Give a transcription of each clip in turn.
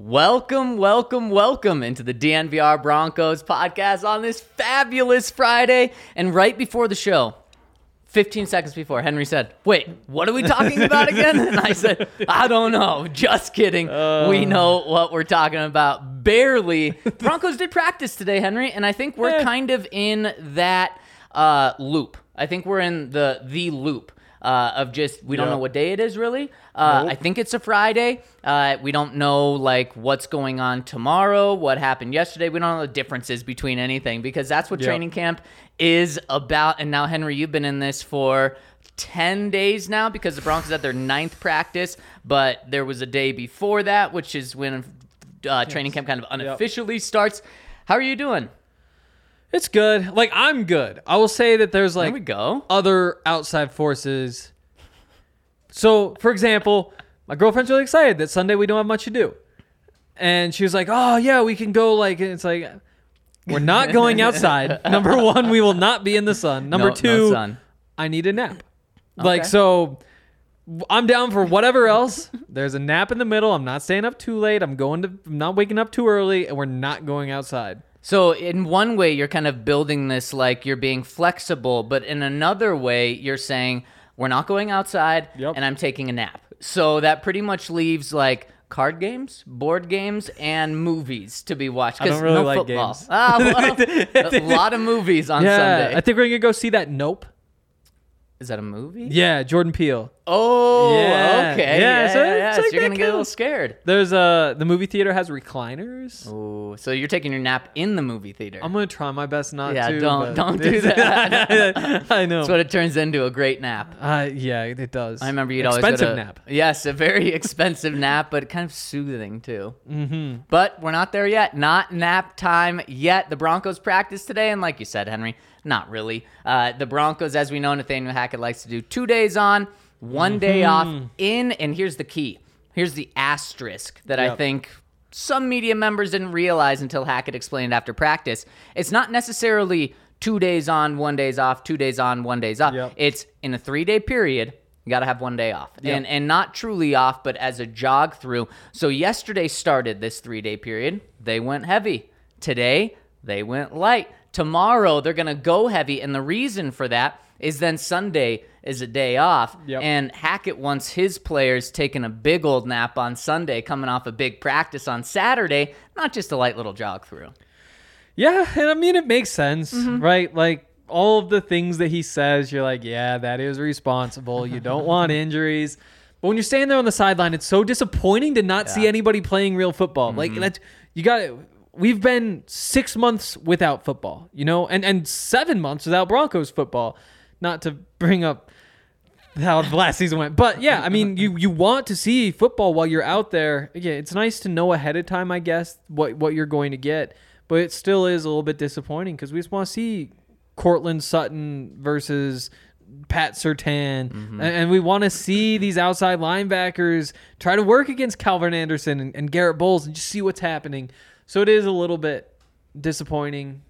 Welcome, welcome, welcome into the DNVR Broncos podcast on this fabulous Friday. And right before the show, 15 seconds before, Henry said, Wait, what are we talking about again? And I said, I don't know. Just kidding. we know what we're talking about. Barely. Broncos did practice today, Henry, and I think we're kind of in that uh, loop. I think we're in the the loop uh, of just we don't Yep. know what day it is really. Uh, Nope. I think it's a Friday. Uh, we don't know like what's going on tomorrow, what happened yesterday. We don't know the differences between anything because that's what Yep. training camp is about. And now, Henry, you've been in this for. 10 days now because the Broncos had their ninth practice, but there was a day before that, which is when uh, training camp kind of unofficially starts. How are you doing? It's good. Like I'm good. I will say that there's like There we go. other outside forces. So, for example, my girlfriend's really excited that Sunday we don't have much to do. And she was like, "Oh, yeah, we can go like it's like we're not going outside. Number 1, we will not be in the sun. Number No- no 2, sun. I need a nap." Like so I'm down for whatever else. There's a nap in the middle. I'm not staying up too late. I'm going to I'm not waking up too early and we're not going outside. So in one way, you're kind of building this like you're being flexible, but in another way, you're saying we're not going outside, Yep. and I'm taking a nap. So that pretty much leaves like card games, board games, and movies to be watched. I don't 'cause really no like football. games. Ah, well, a lot of movies on yeah, Sunday. I think we're going to go see that Nope. Is that a movie? Yeah, Jordan Peele. Oh, Yeah. okay. Yeah, Yeah, so yeah, like you're gonna get a little scared. There's uh the movie theater has recliners. Oh, so you're taking your nap in the movie theater. I'm gonna try my best not Yeah, to. Yeah, don't- don't do that. I know. That's what it turns into a great nap. uh, yeah, it does. I remember you'd expensive always to, nap. Yes, a very expensive nap, but kind of soothing too. Mm-hmm. But we're not there yet. Not nap time yet. The Broncos practice today, and like you said, Henry, not really. Uh, the Broncos, as we know, Nathaniel Hackett likes to do two days on, one day Mm-hmm. off. In and here's the key. Here's the asterisk that I think some media members didn't realize until Hackett explained after practice. It's not necessarily two days on, one days off, two days on, one days off. Yep. It's in a three day period. You got to have one day off, Yep. and and not truly off, but as a jog through. So yesterday started this three day period. They went heavy. Today they went light. Tomorrow they're gonna go heavy, and the reason for that is then Sunday is a day off, Yep. and Hackett wants his players taking a big old nap on Sunday, coming off a big practice on Saturday, not just a light little jog through. Yeah, and I mean it makes sense, Mm-hmm. right? Like all of the things that he says, you're like, yeah, that is responsible. You don't want injuries. But when you're standing there on the sideline, it's so disappointing to not see anybody playing real football. Like Mm-hmm. that's you got we've been 6 months without football, you know? And and 7 months without Broncos football. Not to bring up how the last season went. But yeah, I mean, you you want to see football while you're out there. Yeah, it's nice to know ahead of time, I guess, what what you're going to get. But it still is a little bit disappointing because we just want to see Courtland Sutton versus Pat Surtain, mm-hmm. and, and we want to see these outside linebackers try to work against Calvin Anderson and, and Garett Bolles and just see what's happening. So it is a little bit disappointing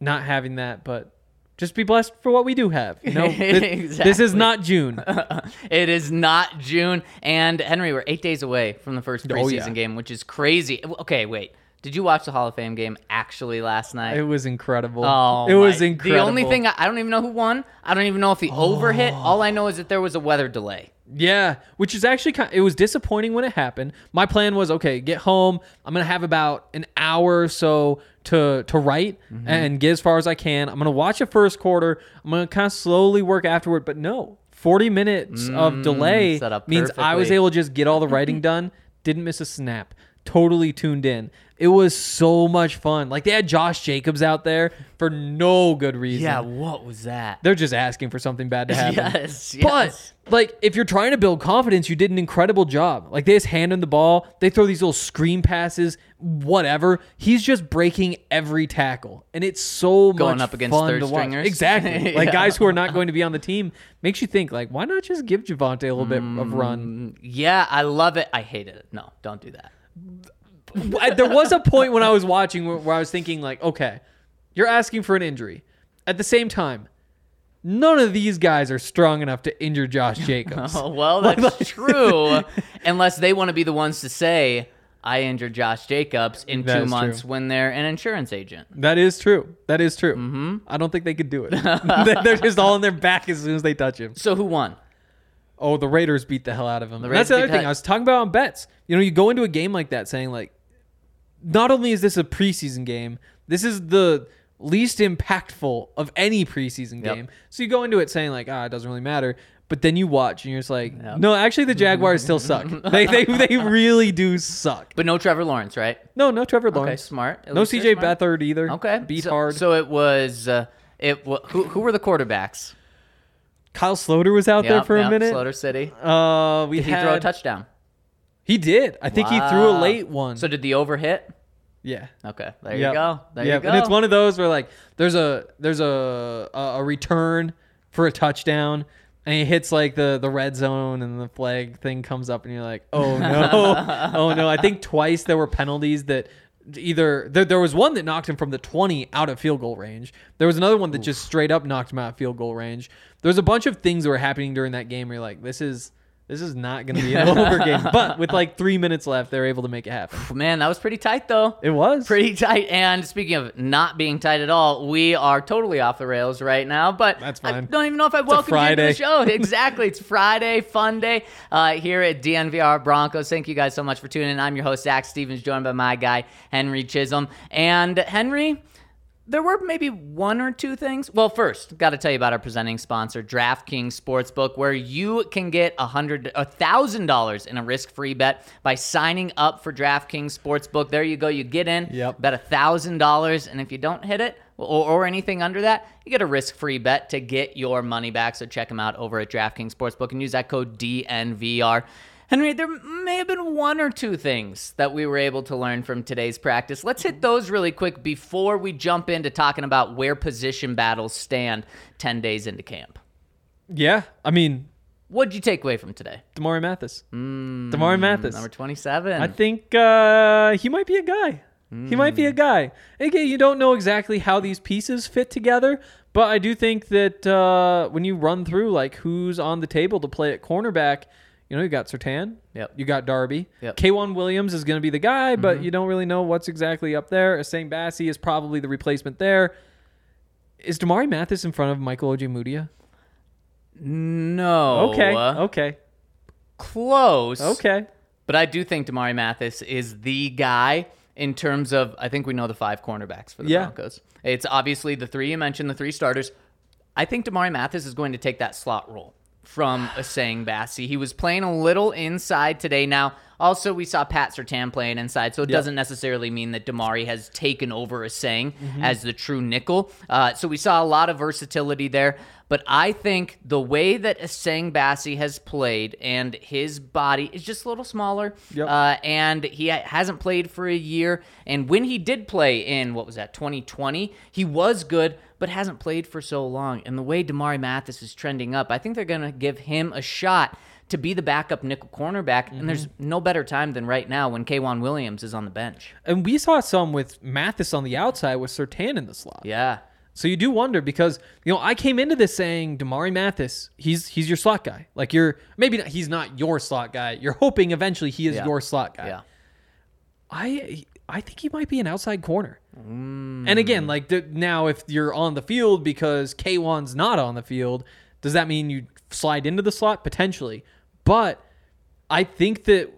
not having that, but just be blessed for what we do have. You know, This- this is not June. it is not June. And Henry, we're eight days away from the first preseason Oh, yeah. game, which is crazy. Okay, wait. Did you watch the Hall of Fame game actually last night? It was incredible. Oh, it was incredible. The only thing I, I don't even know who won. I don't even know if he over hit. All I know is that there was a weather delay. Yeah, which is actually kind. It was disappointing when it happened. My plan was okay, get home. I'm gonna have about an hour or so to to write Mm-hmm. and get as far as I can. I'm gonna watch a first quarter. I'm gonna kind of slowly work afterward. But no, 40 minutes of delay Mm, set up means I was able to just get all the writing done. Didn't miss a snap. Totally tuned in. It was so much fun. Like they had Josh Jacobs out there for no good reason. Yeah, what was that? They're just asking for something bad to happen. Yes, yes. But like, if you're trying to build confidence, you did an incredible job. Like they just hand him the ball, they throw these little screen passes, whatever. He's just breaking every tackle, and it's so Going much up against third stringers. Exactly, like guys who are not going to be on the team makes you think like, why not just give Javonte a little bit of run? Mm, yeah, I love it. I hated it. No, don't do that. There was a point when I was watching where, where I was thinking like, okay, you're asking for an injury. At the same time, none of these guys are strong enough to injure Josh Jacobs. Oh, well, that's true. Unless they want to be the ones to say, I injured Josh Jacobs in That two months true. when they're an insurance agent. That is true. That is true. Mm-hmm. I don't think they could do it. They- They're just all in their back as soon as they touch him. So who won? Oh, the Raiders beat the hell out of him. That's the other thing I was talking about on bets. You know, you go into a game like that saying like, not only is this a preseason game, this is the least impactful of any preseason Yep. game. So you go into it saying like, ah, it doesn't really matter. But then you watch and you're just like, Yep. no, actually the Jaguars still suck. they, they they really do suck. But no Trevor Lawrence, right? No, no Trevor Okay, Lawrence. smart. At No CJ. Beathard either. Okay, Beat so, hard. So it was. Uh, it wa- who who were the quarterbacks? Kyle Sloter was out there Yep, for a minute. Slaughter City. Uh, we Did he throw a touchdown? He did. I think he threw a Wow. late one. So did the over hit? yeah. Okay, there Yep. you go. There Yep. you go. And it's one of those where like there's a there's a a, a return for a touchdown and he hits like the the red zone and the flag thing comes up and you're like, "Oh no. oh no." I think twice there were penalties that either there, there was one that knocked him from the 20 out of field goal range. There was another one that just straight up knocked him out of field goal range. There's a bunch of things that were happening during that game where you're like, "This is this is not going to be an over game." But with like 3 minutes left, they're able to make it happen. Man, that was pretty tight though. It was Pretty tight. And speaking of not being tight at all, we are totally off the rails right now. But That's I fine. don't even know if I welcome you to the show. Exactly. it's Friday, fun day uh, here at DNVR Broncos. Thank you guys so much for tuning in. I'm your host, Zach Stevens, joined by my guy, Henry Chisholm. And Henry, there were maybe one or two things. Well, first, got to tell you about our presenting sponsor, DraftKings Sportsbook, where you can get a hundred, a thousand dollars in a risk-free bet by signing up for DraftKings Sportsbook. There you go. You get in, Yep. bet a thousand dollars, and if you don't hit it or, or anything under that, you get a risk-free bet to get your money back. So check them out over at DraftKings Sportsbook and use that code DNVR. Henry, there may have been one or two things that we were able to learn from today's practice. Let's hit those really quick before we jump into talking about where position battles stand 10 days into camp. Yeah. I mean, What'd you take away from today? Damarri Mathis. Damarri Mathis. Number 27. I think uh, he might be a guy. He might be a guy. Again, you don't know exactly how these pieces fit together, but I do think that uh, when you run through like who's on the table to play at cornerback, you know, you got Surtain. Yep. You got Darby. Yep. K'Waun Williams is going to be the guy, but mm-hmm. you don't really know what's exactly up there. Essang Bassey is probably the replacement there. Is Damarri Mathis in front of Michael Ojemudia? no. Okay. Okay. Close. Okay. But I do think Damarri Mathis is the guy in terms of I think we know the five cornerbacks for the Yeah. Broncos. It's obviously the three you mentioned, the three starters. I think Damari Mathis is going to take that slot role from Essang Bassey. He was playing a little inside today. Now, also we saw Pat Surtain playing inside, so it doesn't necessarily mean that Damarri has taken over Essang as the true nickel. Uh, so we saw a lot of versatility there. But I think the way that Essang Bassey has played and his body is just a little smaller. Yep. Uh, and he ha- hasn't played for a year. And when he did play in, what was that, 2020, he was good, but hasn't played for so long. And the way Damarri Mathis is trending up, I think they're going to give him a shot to be the backup nickel cornerback. And there's mm-hmm. no better time than right now when K'Waun Williams is on the bench. And we saw some with Mathis on the outside with Surtain in the slot. Yeah. So you do wonder because you know I came into this saying Damarri Mathis, he's he's your slot guy. Like you're maybe not, he's not your slot guy. You're hoping eventually he is Yeah. your slot guy. Yeah. I I think he might be an outside corner. Mm. And again, like the, now, if you're on the field because K'Waun's not on the field, does that mean you slide into the slot potentially? But I think that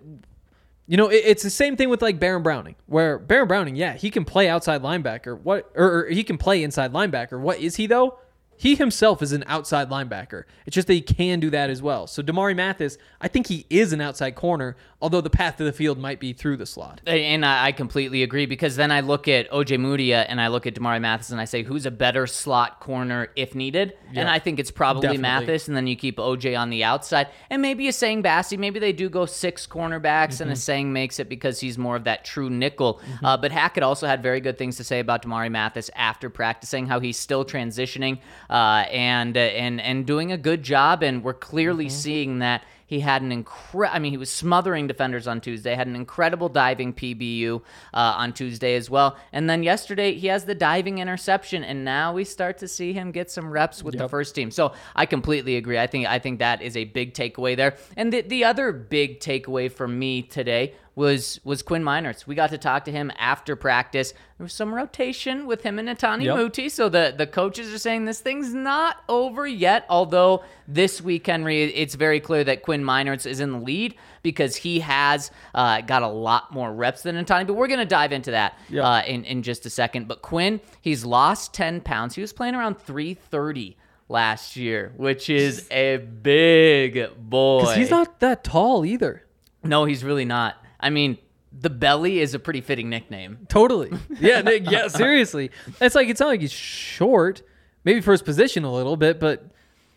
you know it, it's the same thing with like Baron Browning, where Baron Browning, yeah, he can play outside linebacker. What or, or he can play inside linebacker. What is he though? He himself is an outside linebacker. It's just that he can do that as well. So Damarri Mathis, I think he is an outside corner, although the path to the field might be through the slot. And I completely agree because then I look at Ojemudia and I look at Damarri Mathis and I say, who's a better slot corner if needed? And I think it's probably Definitely. Mathis, and then you keep OJ on the outside. And maybe Essang Bassey, maybe they do go six cornerbacks, and a saying makes it because he's more of that true nickel. Uh, but Hackett also had very good things to say about Damarri Mathis after practicing, how he's still transitioning uh, and, uh, and, and doing a good job. And we're clearly seeing that. He had an incredible, I mean, he was smothering defenders on Tuesday, had an incredible diving PBU uh, on Tuesday as well. And then yesterday, he has the diving interception, and now we start to see him get some reps with the first team. So I completely agree. I think I think that is a big takeaway there. And the, the other big takeaway from me today was was Quinn Meinerz. We got to talk to him after practice. There was some rotation with him and Netane Yep. Muti. So the, the coaches are saying this thing's not over yet. Although this week, Henry, it's very clear that Quinn Meinerz is in the lead because he has uh, got a lot more reps than Netane. But we're going to dive into that Yeah. uh, in, in just a second. But Quinn, he's lost 10 pounds. He was playing around 330 last year, which is a big boy. 'Cause he's not that tall either. No, he's really not. I mean, the belly is a pretty fitting nickname. Totally. Yeah, Nick, yeah, seriously. It's like it's not like he's short. Maybe for his position a little bit, but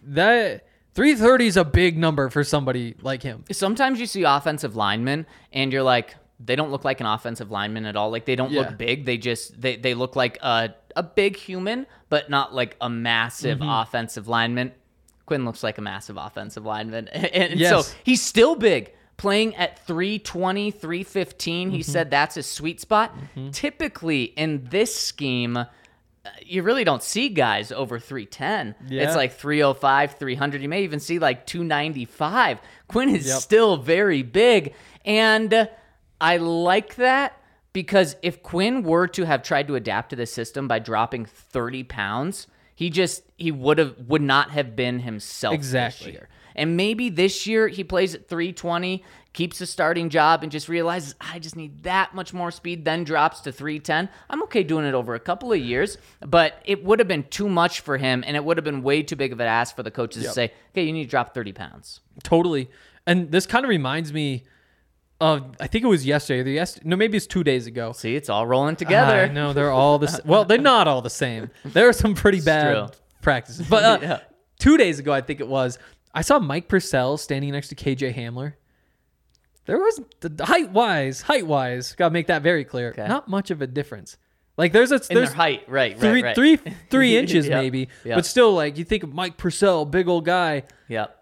that 330 is a big number for somebody like him. Sometimes you see offensive linemen and you're like, they don't look like an offensive lineman at all. Like they don't Yeah. look big. They just they, they look like a a big human, but not like a massive Mm-hmm. offensive lineman. Quinn looks like a massive offensive lineman. And, and Yes. so he's still big. Playing at 320, 315, Mm-hmm. he said that's his sweet spot. Typically in this scheme, uh, you really don't see guys over 310. Yeah. It's like 305, 300. You may even see like 295. Quinn is Yep. still very big. And I like that because if Quinn were to have tried to adapt to the system by dropping 30 pounds, he just he would have would not have been himself Exactly. this year. And maybe this year he plays at 320, keeps a starting job, and just realizes I just need that much more speed, then drops to 310. I'm okay doing it over a couple of years, but it would have been too much for him, and it would have been way too big of an ask for the coaches to say, okay, you need to drop 30 pounds. Totally. And this kind of reminds me of I think it was yesterday. The yes, no, maybe it's two days ago. See, it's all rolling together. I know they're all the well, they're not all the same. There are some pretty bad true. practices. But uh, Yeah. two days ago, I think it was, I saw Mike Purcell standing next to KJ Hamler. There was the height wise, height wise, gotta make that very clear. Okay. Not much of a difference. Like there's a In there's their height, right, right, three right. three three inches Yep, maybe, yep. but still like you think of Mike Purcell, big old guy. Yep.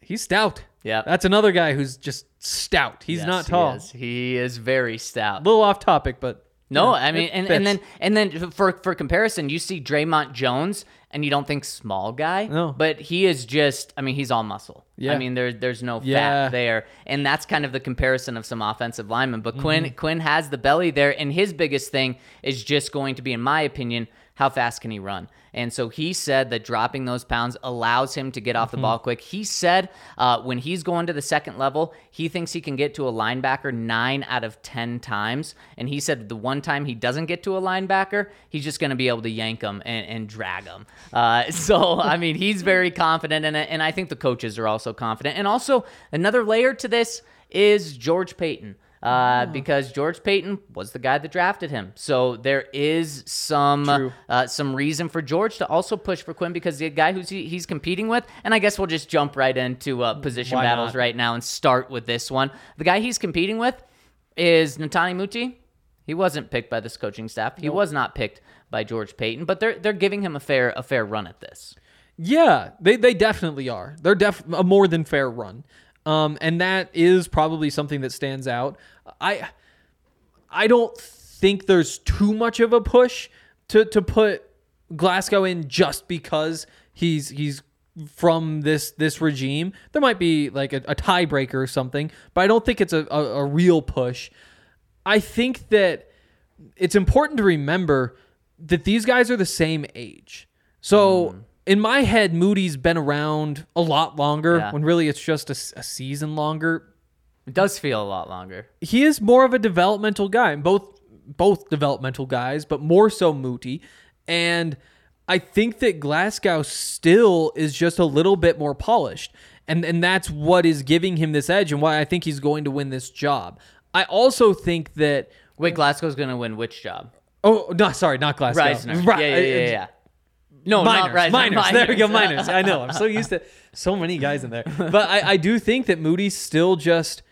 He's stout. Yep. That's another guy who's just stout. He's Yes, not he tall. is. He is very stout. A little off topic, but No, yeah, I mean, and, and then and then for for comparison, you see Dre'Mont Jones, and you don't think small guy, No. but he is just. I mean, he's all muscle. Yeah. I mean, there there's no Yeah. fat there, and that's kind of the comparison of some offensive linemen. But Mm-hmm. Quinn Quinn has the belly there, and his biggest thing is just going to be, in my opinion, how fast can he run? And so he said that dropping those pounds allows him to get off Mm-hmm. the ball quick. He said uh, when he's going to the second level, he thinks he can get to a linebacker nine out of 10 times. And he said the one time he doesn't get to a linebacker, he's just going to be able to yank him and, and drag him. Uh, so, I mean, he's very confident in it. And I think the coaches are also confident. And also, another layer to this is George Paton uh, because George Paton was the guy that drafted him. So there is some uh, some reason for George to also push for Quinn because the guy who's he, he's competing with, and I guess we'll just jump right into uh, position Why battles not? right now and start with this one. The guy he's competing with is Netane Muti. He wasn't picked by this coaching staff. He was not picked by George Paton, but they're they're giving him a fair a fair run at this. Yeah, they they definitely are. They're def a more than fair run. Um, and that is probably something that stands out. I I don't think there's too much of a push to to put Glasgow in just because he's he's from this this regime. There might be like a, a tiebreaker or something, but I don't think it's a, a, a real push. I think that it's important to remember that these guys are the same age. So Hmm. In my head, Muti's been around a lot longer Yeah. when really it's just a season longer. It does feel a lot longer. He is more of a developmental guy, both both developmental guys, but more so Muti. And I think that Glasgow still is just a little bit more polished. And and that's what is giving him this edge and why I think he's going to win this job. I also think that Wait, Glasgow's gonna win which job? Oh no, sorry, not Glasgow. Risner. Right, Yeah, yeah, yeah, yeah. No, Meinerz, not Risner. Meinerz. There we go, Meinerz. I know. I'm so used to so many guys in there, but I, I do think that Muti's still just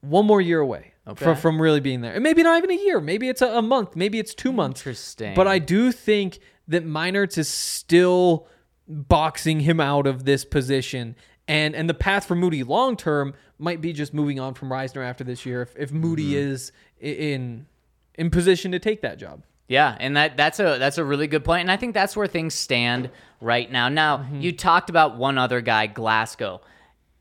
one more year away Okay. from from really being there. And maybe not even a year. Maybe it's a, a month. Maybe it's two months. Interesting. But I do think that Meinerz is still boxing him out of this position. And and the path for Muti long term might be just moving on from Risner after this year if, if Muti Mm-hmm. is in in position to take that job. Yeah, and that that's a that's a really good point, and I think that's where things stand right now. Now, Mm-hmm. you talked about one other guy, Glasgow.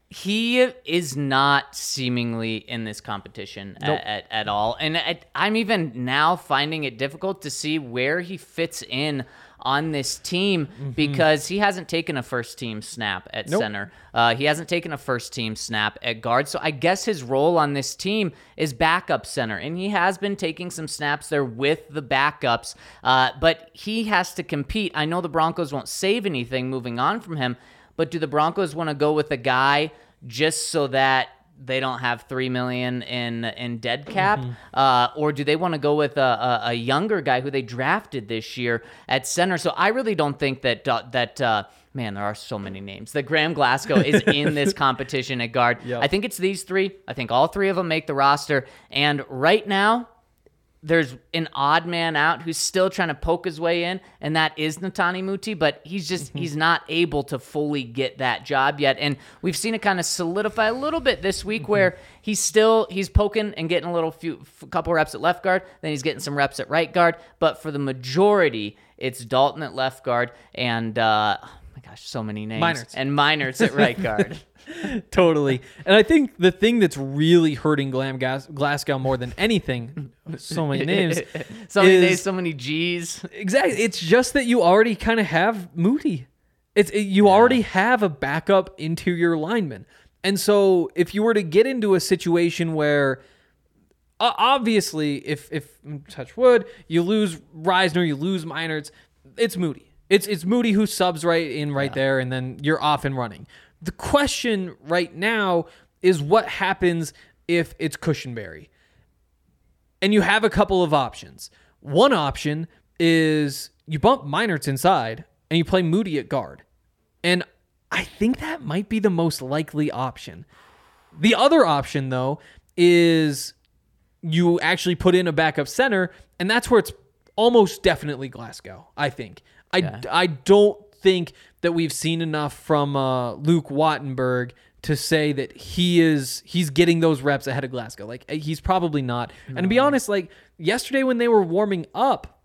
He is not seemingly in this competition Nope. at, at, all, and I, I'm even now finding it difficult to see where he fits in on this team because he hasn't taken a first team snap at Mm-hmm. Nope. center. Uh, he hasn't taken a first team snap at guard. So I guess his role on this team is backup center. And he has been taking some snaps there with the backups. Uh, but he has to compete. I know the Broncos won't save anything moving on from him, but do the Broncos want to go with a guy just so that they don't have three million in in dead cap, uh, or do they want to go with a, a, a younger guy who they drafted this year at center? So I really don't think that uh, that uh, man, there are so many names. That Graham Glasgow is in this competition at guard. I think it's these three. I think all three of them make the roster. And right now, there's an odd man out who's still trying to poke his way in, and that is Netane Muti, but he's just he's not able to fully get that job yet. And we've seen it kind of solidify a little bit this week where he's still he's poking and getting a little few f- couple reps at left guard, then he's getting some reps at right guard. But for the majority, it's Dalton at left guard and uh oh my gosh, so many names. Meinerz. And Meinerz at right guard. totally. And I think the thing that's really hurting Glam Gas- Glasgow more than anything, so many names, so many is- names, so many G's. exactly. It's just that you already kind of have Muti. It's it, you already have a backup interior lineman, and so if you were to get into a situation where uh, obviously, if if touch wood, you lose Risner, you lose Meinerz, it's Muti. It's it's Muti who subs right in right there, and then you're off and running. The question right now is what happens if it's Cushenberry, and you have a couple of options. One option is you bump Meinerz inside and you play Muti at guard, and I think that might be the most likely option. The other option, though, is you actually put in a backup center, and that's where it's almost definitely Glasgow. I think. I I don't think that we've seen enough from uh, Luke Wattenberg to say that he is he's getting those reps ahead of Glasgow. Like he's probably not. And to be honest, like yesterday when they were warming up,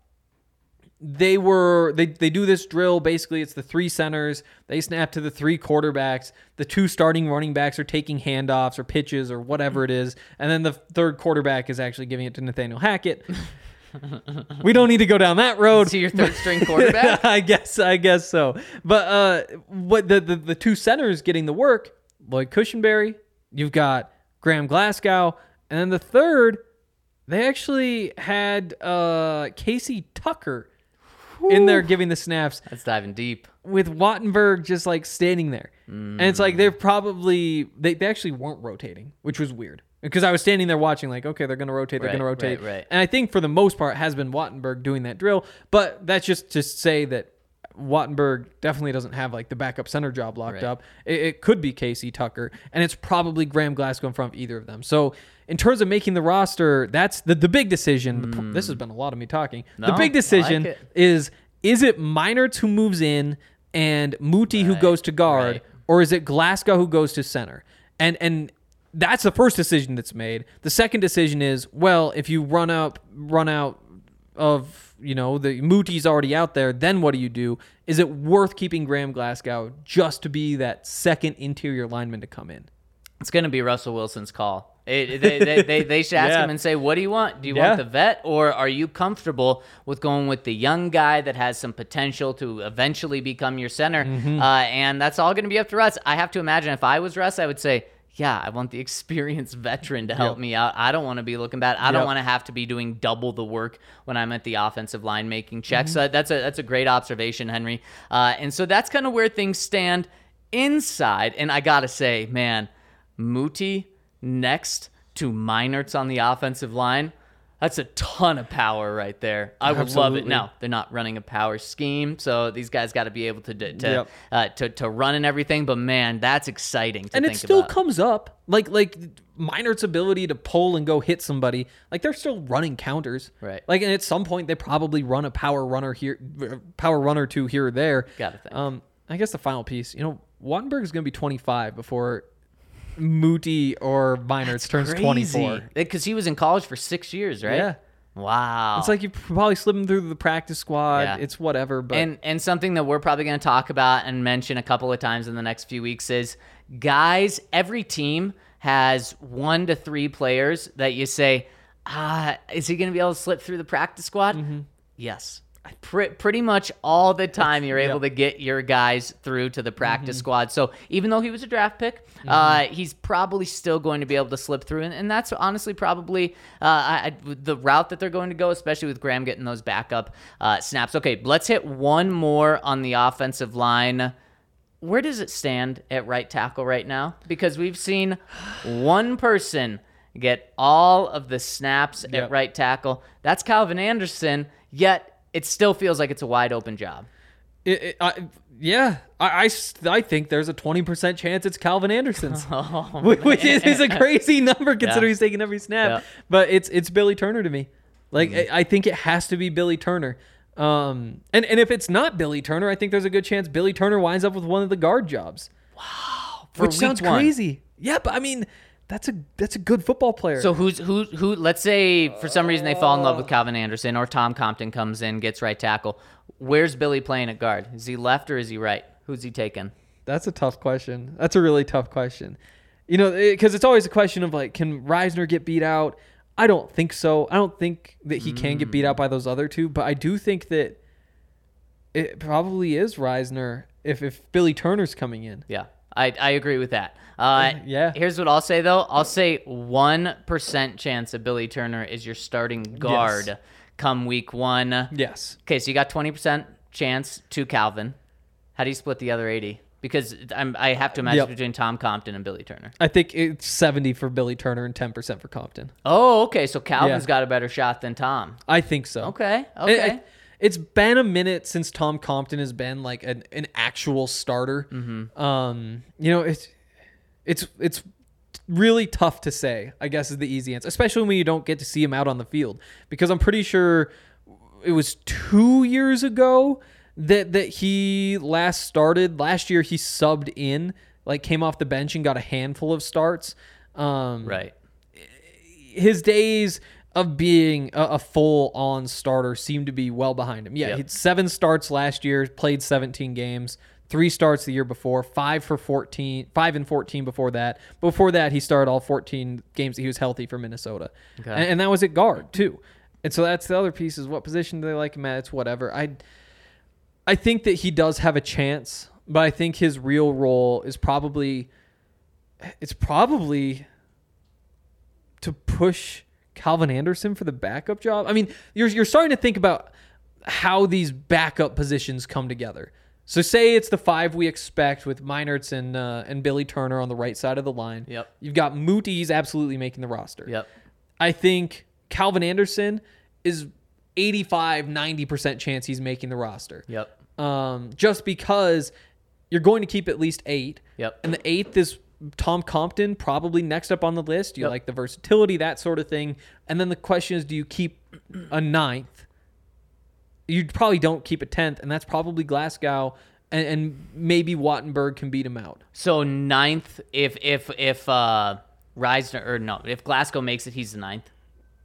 they were they they do this drill basically it's the three centers they snap to the three quarterbacks the two starting running backs are taking handoffs or pitches or whatever it is and then the third quarterback is actually giving it to Nathaniel Hackett we don't need to go down that road See your third string quarterback? I guess I guess so but uh what the, the the two centers getting the work Lloyd Cushenberry you've got Graham Glasgow and then the third they actually had uh Casey Tucker in there giving the snaps That's diving deep. with Wattenberg just like standing there. And it's like they're probably they, they actually weren't rotating, which was weird. Because I was standing there watching, like, okay, they're gonna rotate, they're Right, gonna rotate. right, right. And I think for the most part has been Wattenberg doing that drill. But that's just to say that Wattenberg definitely doesn't have like the backup center job locked Right. up. It, it could be Casey Tucker, and it's probably Graham Glasgow in front of either of them. So in terms of making the roster, that's the the big decision. the This has been a lot of me talking. the Hmm. No, I big decision like is is it Meinerz who moves in and Muti who goes to guard, right. or is it Glasgow who goes to center? And and that's the first decision that's made. The second decision is well, if you run out run out of you know the Muti's already out there, then what do you do? Is it worth keeping Graham Glasgow just to be that second interior lineman to come in? It's going to be Russell Wilson's call It, they, they, they, they should ask Yeah. him and say, "What do you want? Do you Yeah. want the vet, or are you comfortable with going with the young guy that has some potential to eventually become your center?" Mm-hmm. Uh, and that's all going to be up to Russ. I have to imagine if I was Russ, I would say. Yeah, I want the experienced veteran to help Yep. me out. I don't want to be looking bad. I don't want to have to be doing double the work when I'm at the offensive line making checks. Mm-hmm. So that's a that's a great observation, Henry. Uh, and so that's kind of where things stand inside. And I gotta say, man, Muti next to Meinerz on the offensive line. That's a ton of power right there. I would love it. Absolutely. Now they're not running a power scheme, so these guys got to be able to to to, Yep. uh, to to run and everything. But man, that's exciting to and it still about. comes up like like Meinerz's ability to pull and go hit somebody like they're still running counters Right. like and at some point they probably run a power runner here power runner two here or there Gotta think. um I guess the final piece you know Wattenberg is gonna be 25 before Muti or Meinerz turns 24 because he was in college for six years, right? Yeah. Wow. it's like you probably slip him through the practice squad Yeah. it's whatever but and and something that we're probably going to talk about and mention a couple of times in the next few weeks is guys every team has one to three players that you say ah is he going to be able to slip through the practice squad Mm-hmm. yes Pre- pretty much all the time you're able to get your guys through to the practice Mm-hmm. squad. So even though he was a draft pick uh, he's probably still going to be able to slip through. And, and that's honestly probably uh, I, I- the route that they're going to go especially with graham getting those backup uh, snaps. Okay let's hit one more on the offensive line. Where does it stand at right tackle right now? Because we've seen one person get all of the snaps at right tackle. That's calvin anderson yet it still feels like it's a wide open job It, it, I, yeah, I, I I think there's a 20% chance it's Calvin Anderson's, Wh- which is, is a crazy number considering he's taking every snap. Yeah. But it's it's Billy Turner to me. Like I, I think it has to be Billy Turner. Um, and and if it's not Billy Turner, I think there's a good chance Billy Turner winds up with one of the guard jobs. Wow, which sounds one. crazy. Yeah, but I mean, that's a that's a good football player. So who's who who let's say for some reason they fall in love with Calvin Anderson or Tom Compton comes in, gets right tackle. Where's Billy playing at guard? Is he left or is he right? Who's he taking? That's a tough question. That's a really tough question. You know, because it's always a question of like, can Risner get beat out? I don't think so. I don't think that he can get beat out by those other two, but I do think that it probably is Risner if if Billy Turner's coming in. Yeah, I, I agree with that. Uh, yeah. Here's what I'll say though. I'll say one percent chance that Billy Turner is your starting guard Yes. come week one. Yes. Okay, so you got twenty percent chance to Calvin. How do you split the other eighty? Because I'm, I have to imagine Yep. between Tom Compton and Billy Turner. I think it's 70 for Billy Turner and 10% for Compton. Oh, okay. So Calvin's Yeah. got a better shot than Tom. I think so. Okay. It- Okay. it- it's been a minute since Tom Compton has been like an, an actual starter. Mm-hmm. Um, you know, it's it's it's really tough to say. I guess is the easy answer, especially when you don't get to see him out on the field. Because I'm pretty sure it was two years ago that that he last started. Last year he subbed in, like came off the bench and got a handful of starts. Um, right. his days of being a, a full on starter seemed to be well behind him. Yeah, Yep. he had seven starts last year, played 17 games, three starts the year before, five for 14, five and 14 before that. Before that, he started all 14 games that he was healthy for Minnesota. Okay. And, and that was at guard, too. And so that's the other piece is what position do they like him at? It's whatever. I, I think that he does have a chance, but I think his real role is probably, it's probably to push Calvin Anderson for the backup job? I mean, you're you're starting to think about how these backup positions come together. So say it's the five we expect with Meinerz and uh, and Billy Turner on the right side of the line. Yep. You've got Muti's absolutely making the roster. Yep. I think Calvin Anderson is 85 90% chance he's making the roster. Yep. Um, just because you're going to keep at least 8. Yep. And the eighth is Tom Compton, probably next up on the list. You Yep. like the versatility, that sort of thing. And then the question is, do you keep a ninth? You probably don't keep a tenth, and that's probably Glasgow, and, and maybe Wattenberg can beat him out. So ninth, if if if uh Risner or no, if Glasgow makes it, he's the ninth.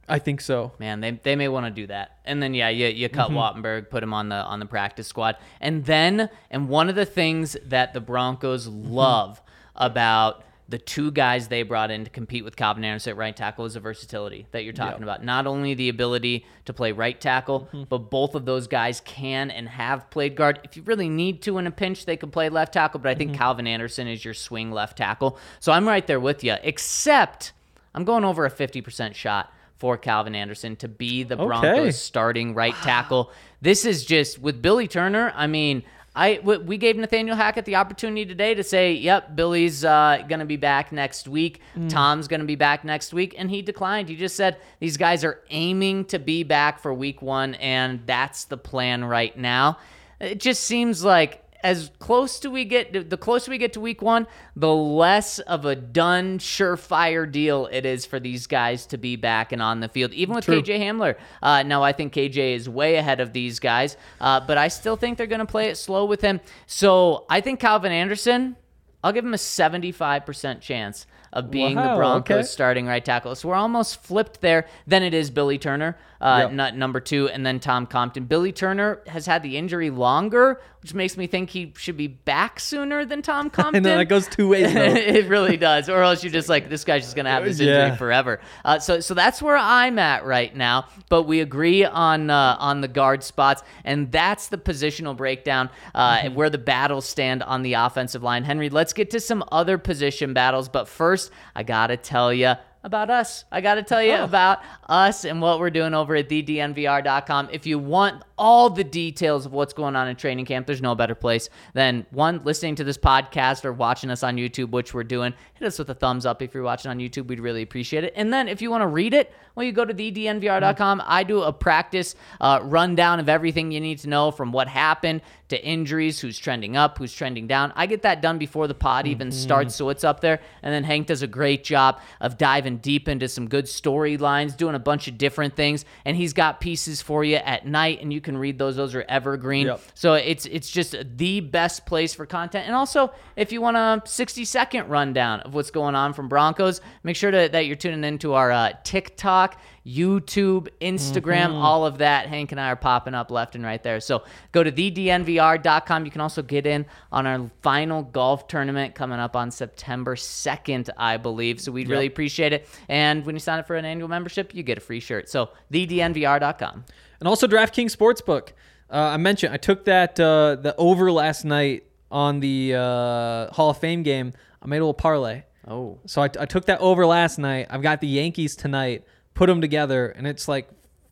I think so. Man, they, they may want to do that. And then yeah, you, you cut Wattenberg, put him on the on the practice squad. And then and one of the things that the Broncos love about the two guys they brought in to compete with Calvin Anderson at right tackle is the versatility that you're talking about. Not only the ability to play right tackle, Mm-hmm. but both of those guys can and have played guard. If you really need to in a pinch, they could play left tackle, but I Mm-hmm. think Calvin Anderson is your swing left tackle. So I'm right there with you, except I'm going over a 50% shot for Calvin Anderson to be the Okay. Broncos starting right tackle. This is just with Billy Turner. I mean, I we gave Nathaniel Hackett the opportunity today to say, "Yep, Billy's uh, going to be back next week. Tom's going to be back next week," and he declined. He just said these guys are aiming to be back for Week One, and that's the plan right now. It just seems like as close to we get the closer we get to week one, the less of a done surefire deal it is for these guys to be back and on the field. Even with KJ Hamler, uh, now I think KJ is way ahead of these guys, uh, but I still think they're going to play it slow with him. So I think Calvin Anderson, I'll give him a seventy-five percent chance of being the Broncos okay. starting right tackle. So we're almost flipped there. Then it is Billy Turner, uh, Yep. not number two, and then Tom Compton. Billy Turner has had the injury longer, which makes me think he should be back sooner than Tom Compton. And then it goes two ways. It really does. Or else you're just like, this guy's just gonna have this injury Yeah. forever. Uh, so so that's where I'm at right now. But we agree on uh, on the guard spots, and that's the positional breakdown uh, Mm-hmm. where the battles stand on the offensive line. Henry, let's get to some other position battles. But first, I gotta tell you about us. I got to tell Oh. you about us and what we're doing over at thednvr.com. If you want all the details of what's going on in training camp, there's no better place than one, listening to this podcast or watching us on YouTube, which we're doing. Hit us with a thumbs up if you're watching on YouTube. We'd really appreciate it. And then if you want to read it, well, you go to thednvr.com. I do a practice uh, rundown of everything you need to know from what happened to injuries, who's trending up, who's trending down. I get that done before the pod even starts, so it's up there. And then Hank does a great job of diving deep into some good storylines, doing a bunch of different things, and he's got pieces for you at night, and you can read those. Those are evergreen. Yep. So it's it's just the best place for content. And also, if you want a 60 second rundown of what's going on from Broncos, make sure to, that you're tuning into our uh, TikTok, YouTube, Instagram, all of that. Hank and I are popping up left and right there. So go to thednvr.com. You can also get in on our final golf tournament coming up on September 2nd, I believe. So we'd really appreciate it. And when you sign up for an annual membership, you get a free shirt. So thednvr.com. And also DraftKings Sportsbook. Uh, I mentioned I took that uh, the over last night on the uh, Hall of Fame game. I made a little parlay. Oh. So I, I took that over last night. I've got the Yankees tonight. Put them together, and it's like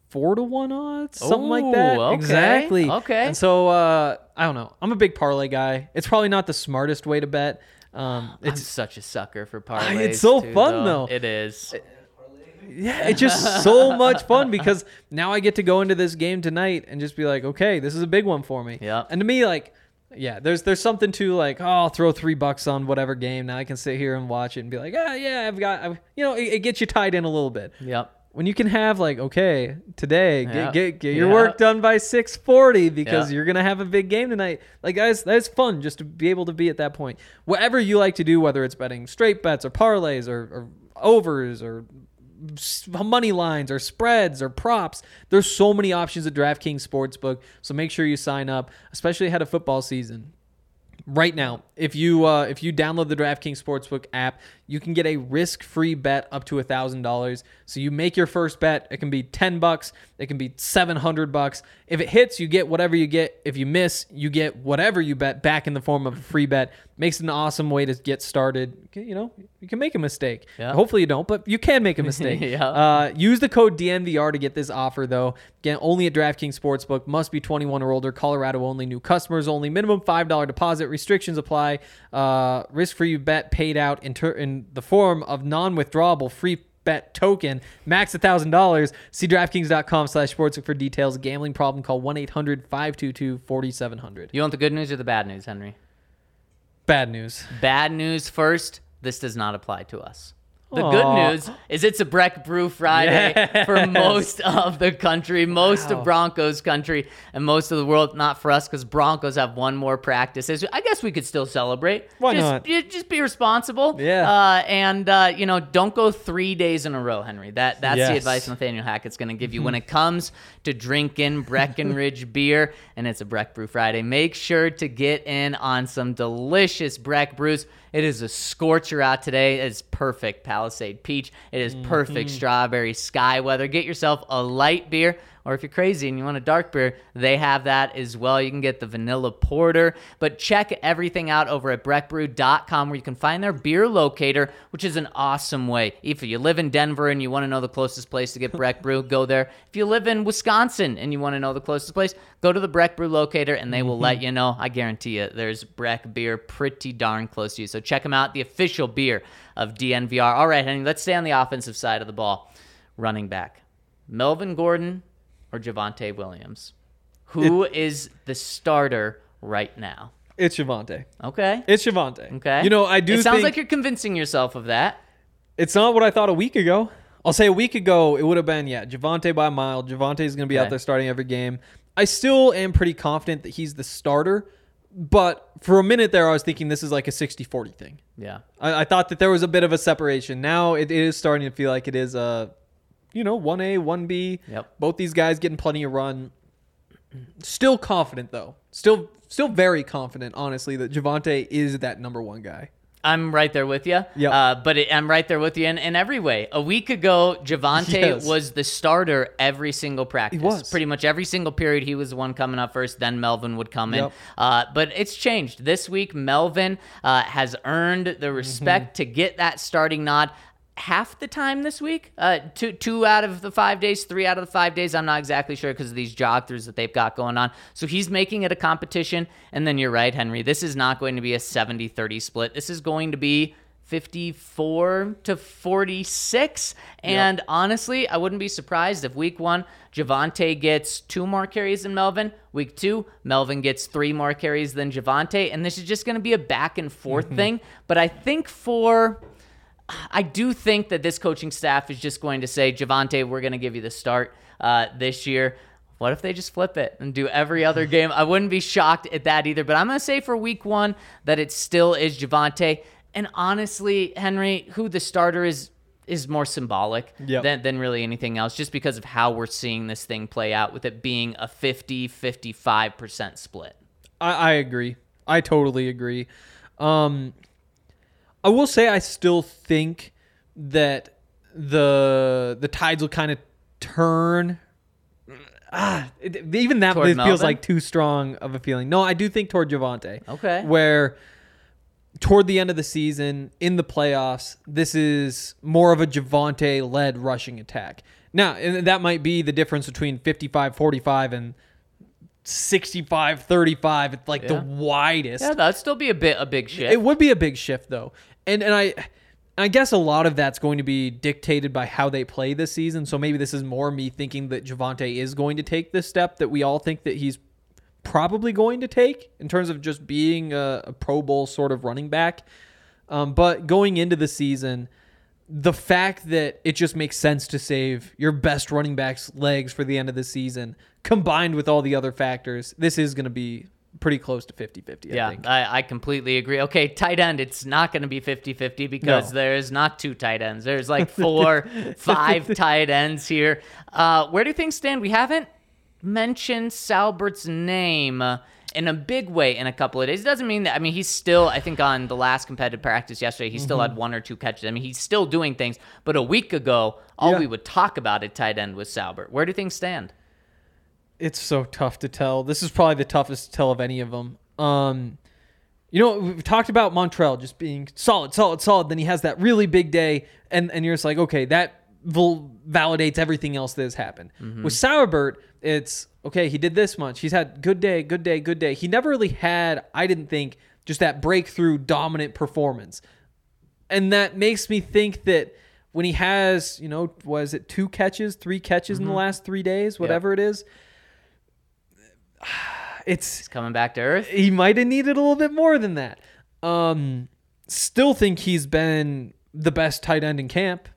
four to one odds, something like that. Okay, Exactly. okay. And so uh, I don't know. I'm a big parlay guy. It's probably not the smartest way to bet. Um, I'm it's such a sucker for parlays. it's so too, fun, though. It is. Yeah, it's just so much fun because now I get to go into this game tonight and just be like, okay, this is a big one for me. Yeah. And to me, like, yeah, there's there's something to like, oh, I'll throw three bucks on whatever game. Now I can sit here and watch it and be like, ah, yeah, I've got, I've, you know, it, it gets you tied in a little bit. Yep. When you can have like, okay, today get get, get your work done by six forty because you're gonna have a big game tonight. Like, guys, that's fun just to be able to be at that point. Whatever you like to do, whether it's betting straight bets or parlays or, or overs or money lines or spreads or props. There's so many options at DraftKings Sportsbook, so make sure you sign up, especially ahead of football season. Right now, if you uh, if you download the DraftKings Sportsbook app, you can get a risk-free bet up to thousand dollars. So you make your first bet. It can be ten bucks. It can be seven hundred bucks. If it hits, you get whatever you get. If you miss, you get whatever you bet back in the form of a free bet. Makes it an awesome way to get started. You know, you can make a mistake. Yeah. Hopefully you don't, but you can make a mistake. Yeah. Uh, use the code dnvr to get this offer, though. Again, only at DraftKings Sportsbook. Must be 21 or older. Colorado only. New customers only. Minimum $5 deposit. Restrictions apply. Uh, risk-free bet paid out in, ter- in the form of non-withdrawable free bet token. Max $1,000. See DraftKings.com slash sportsbook for details. Gambling problem, call 1-800-522-4700. You want the good news or the bad news, Henry? Bad news. Bad news first. This does not apply to us. The Aw. good news is it's a Breck Brew Friday for most of the country, most of Broncos country, and most of the world. Not for us because Broncos have one more practice. I guess we could still celebrate. Why just, not? Just be responsible. Yeah. Uh, and uh, you know, don't go three days in a row, Henry. That that's the advice Nathaniel Hackett's going to give you when it comes to drinking Breckenridge beer, and it's a Breck Brew Friday. Make sure to get in on some delicious Breck brews. It is a scorcher out today. It's perfect Palisade peach. It is mm-hmm. perfect strawberry sky weather. Get yourself a light beer. Or if you're crazy and you want a dark beer, they have that as well. You can get the vanilla porter. But check everything out over at breckbrew.com where you can find their beer locator, which is an awesome way. If you live in Denver and you want to know the closest place to get Breck Brew, go there. If you live in Wisconsin and you want to know the closest place, go to the Breck Brew locator and they will let mm-hmm. you know. I guarantee you there's Breck beer pretty darn close to you. So check them out, the official beer of DNVR. All right, honey, let's stay on the offensive side of the ball. Running back. Melvin Gordon or Javonte Williams? Who is the starter right now? It's Javonte. Okay. It's Javonte. Okay. You know, I do It sounds like you're convincing yourself of that. it's not what I thought a week ago. I'll say a week ago it would have been yeah, Javonte by a mile. Javonte is going to be Okay. out there starting every game. I still am pretty confident that he's the starter, but for a minute there I was thinking this is like a 60-40 thing. Yeah. I, I thought that there was a bit of a separation. Now it is starting to feel like it is a, you know, one A, one B. Yep. Both these guys getting plenty of run. Still confident though. Still, still very confident. Honestly, that Javonte is that number one guy. I'm right there with you. Yep. Uh, but it, I'm right there with you in, in every way. A week ago, Javonte Yes. was the starter every single practice. was. Pretty much every single period, he was the one coming up first. Then Melvin would come in. Yep. Uh, but it's changed. This week, Melvin uh, has earned Mm-hmm. the respect to get that starting nod. Half the time this week, uh, two two out of the five days, three out of the five days. I'm not exactly sure because of these jog throughs that they've got going on. So he's making it a competition. And then you're right, Henry. This is not going to be a 70 30 split. This is going to be 54 to 46. And honestly, I wouldn't be surprised if week one, Javonte gets two more carries than Melvin. Week two, Melvin gets three more carries than Javonte. And this is just going to be a back and forth thing. But I think for. I do think that this coaching staff is just going to say, Javonte, we're going to give you the start uh, this year. What if they just flip it and do every other game? I wouldn't be shocked at that either. But I'm going to say for week one that it still is Javonte. And honestly, Henry, who the starter is is more symbolic Yep. than, than really anything else, just because of how we're seeing this thing play out with it being a 50 55% split. I, I agree. I totally agree. Um, I will say I still think that the the tides will kind of turn. Ah, it, even that feels Melvin? like too strong of a feeling. No, I do think toward Javonte. Okay. Where toward the end of the season in the playoffs, this is more of a Javonte led rushing attack. Now, and that might be the difference between 55 45 and 65 35. It's like the widest. Yeah, that'd still be a bit a big shift. It would be a big shift though. And and I I guess a lot of that's going to be dictated by how they play this season. So maybe this is more me thinking that Javonte is going to take this step that we all think that he's probably going to take in terms of just being a, a Pro Bowl sort of running back. Um, but going into the season, the fact that it just makes sense to save your best running back's legs for the end of the season, combined with all the other factors, this is going to be pretty close to 50 50. Yeah, think. I, I completely agree. Okay, tight end, it's not going to be 50 50 because No. there's not two tight ends. There's like four, five tight ends here. Uh, where do things stand? We haven't mentioned Saubert's name uh, in a big way in a couple of days. It doesn't mean that, I mean, he's still, I think on the last competitive practice yesterday, he still Mm-hmm. had one or two catches. I mean, he's still doing things. But a week ago, all Yeah. we would talk about at tight end was Saubert. Where do things stand? It's so tough to tell. This is probably the toughest to tell of any of them. Um, you know, we've talked about Montrell just being solid, solid, solid. Then he has that really big day, and and you're just like, okay, that val- validates everything else that has happened. With Saubert, it's okay. He did this much. He's had good day, good day, good day. He never really had, I didn't think, just that breakthrough dominant performance, and that makes me think that when he has, you know, was it two catches, three catches in the last three days, whatever it is, it's He's coming back to earth. he might have needed a little bit more than that. Um, still think he's been the best tight end in camp,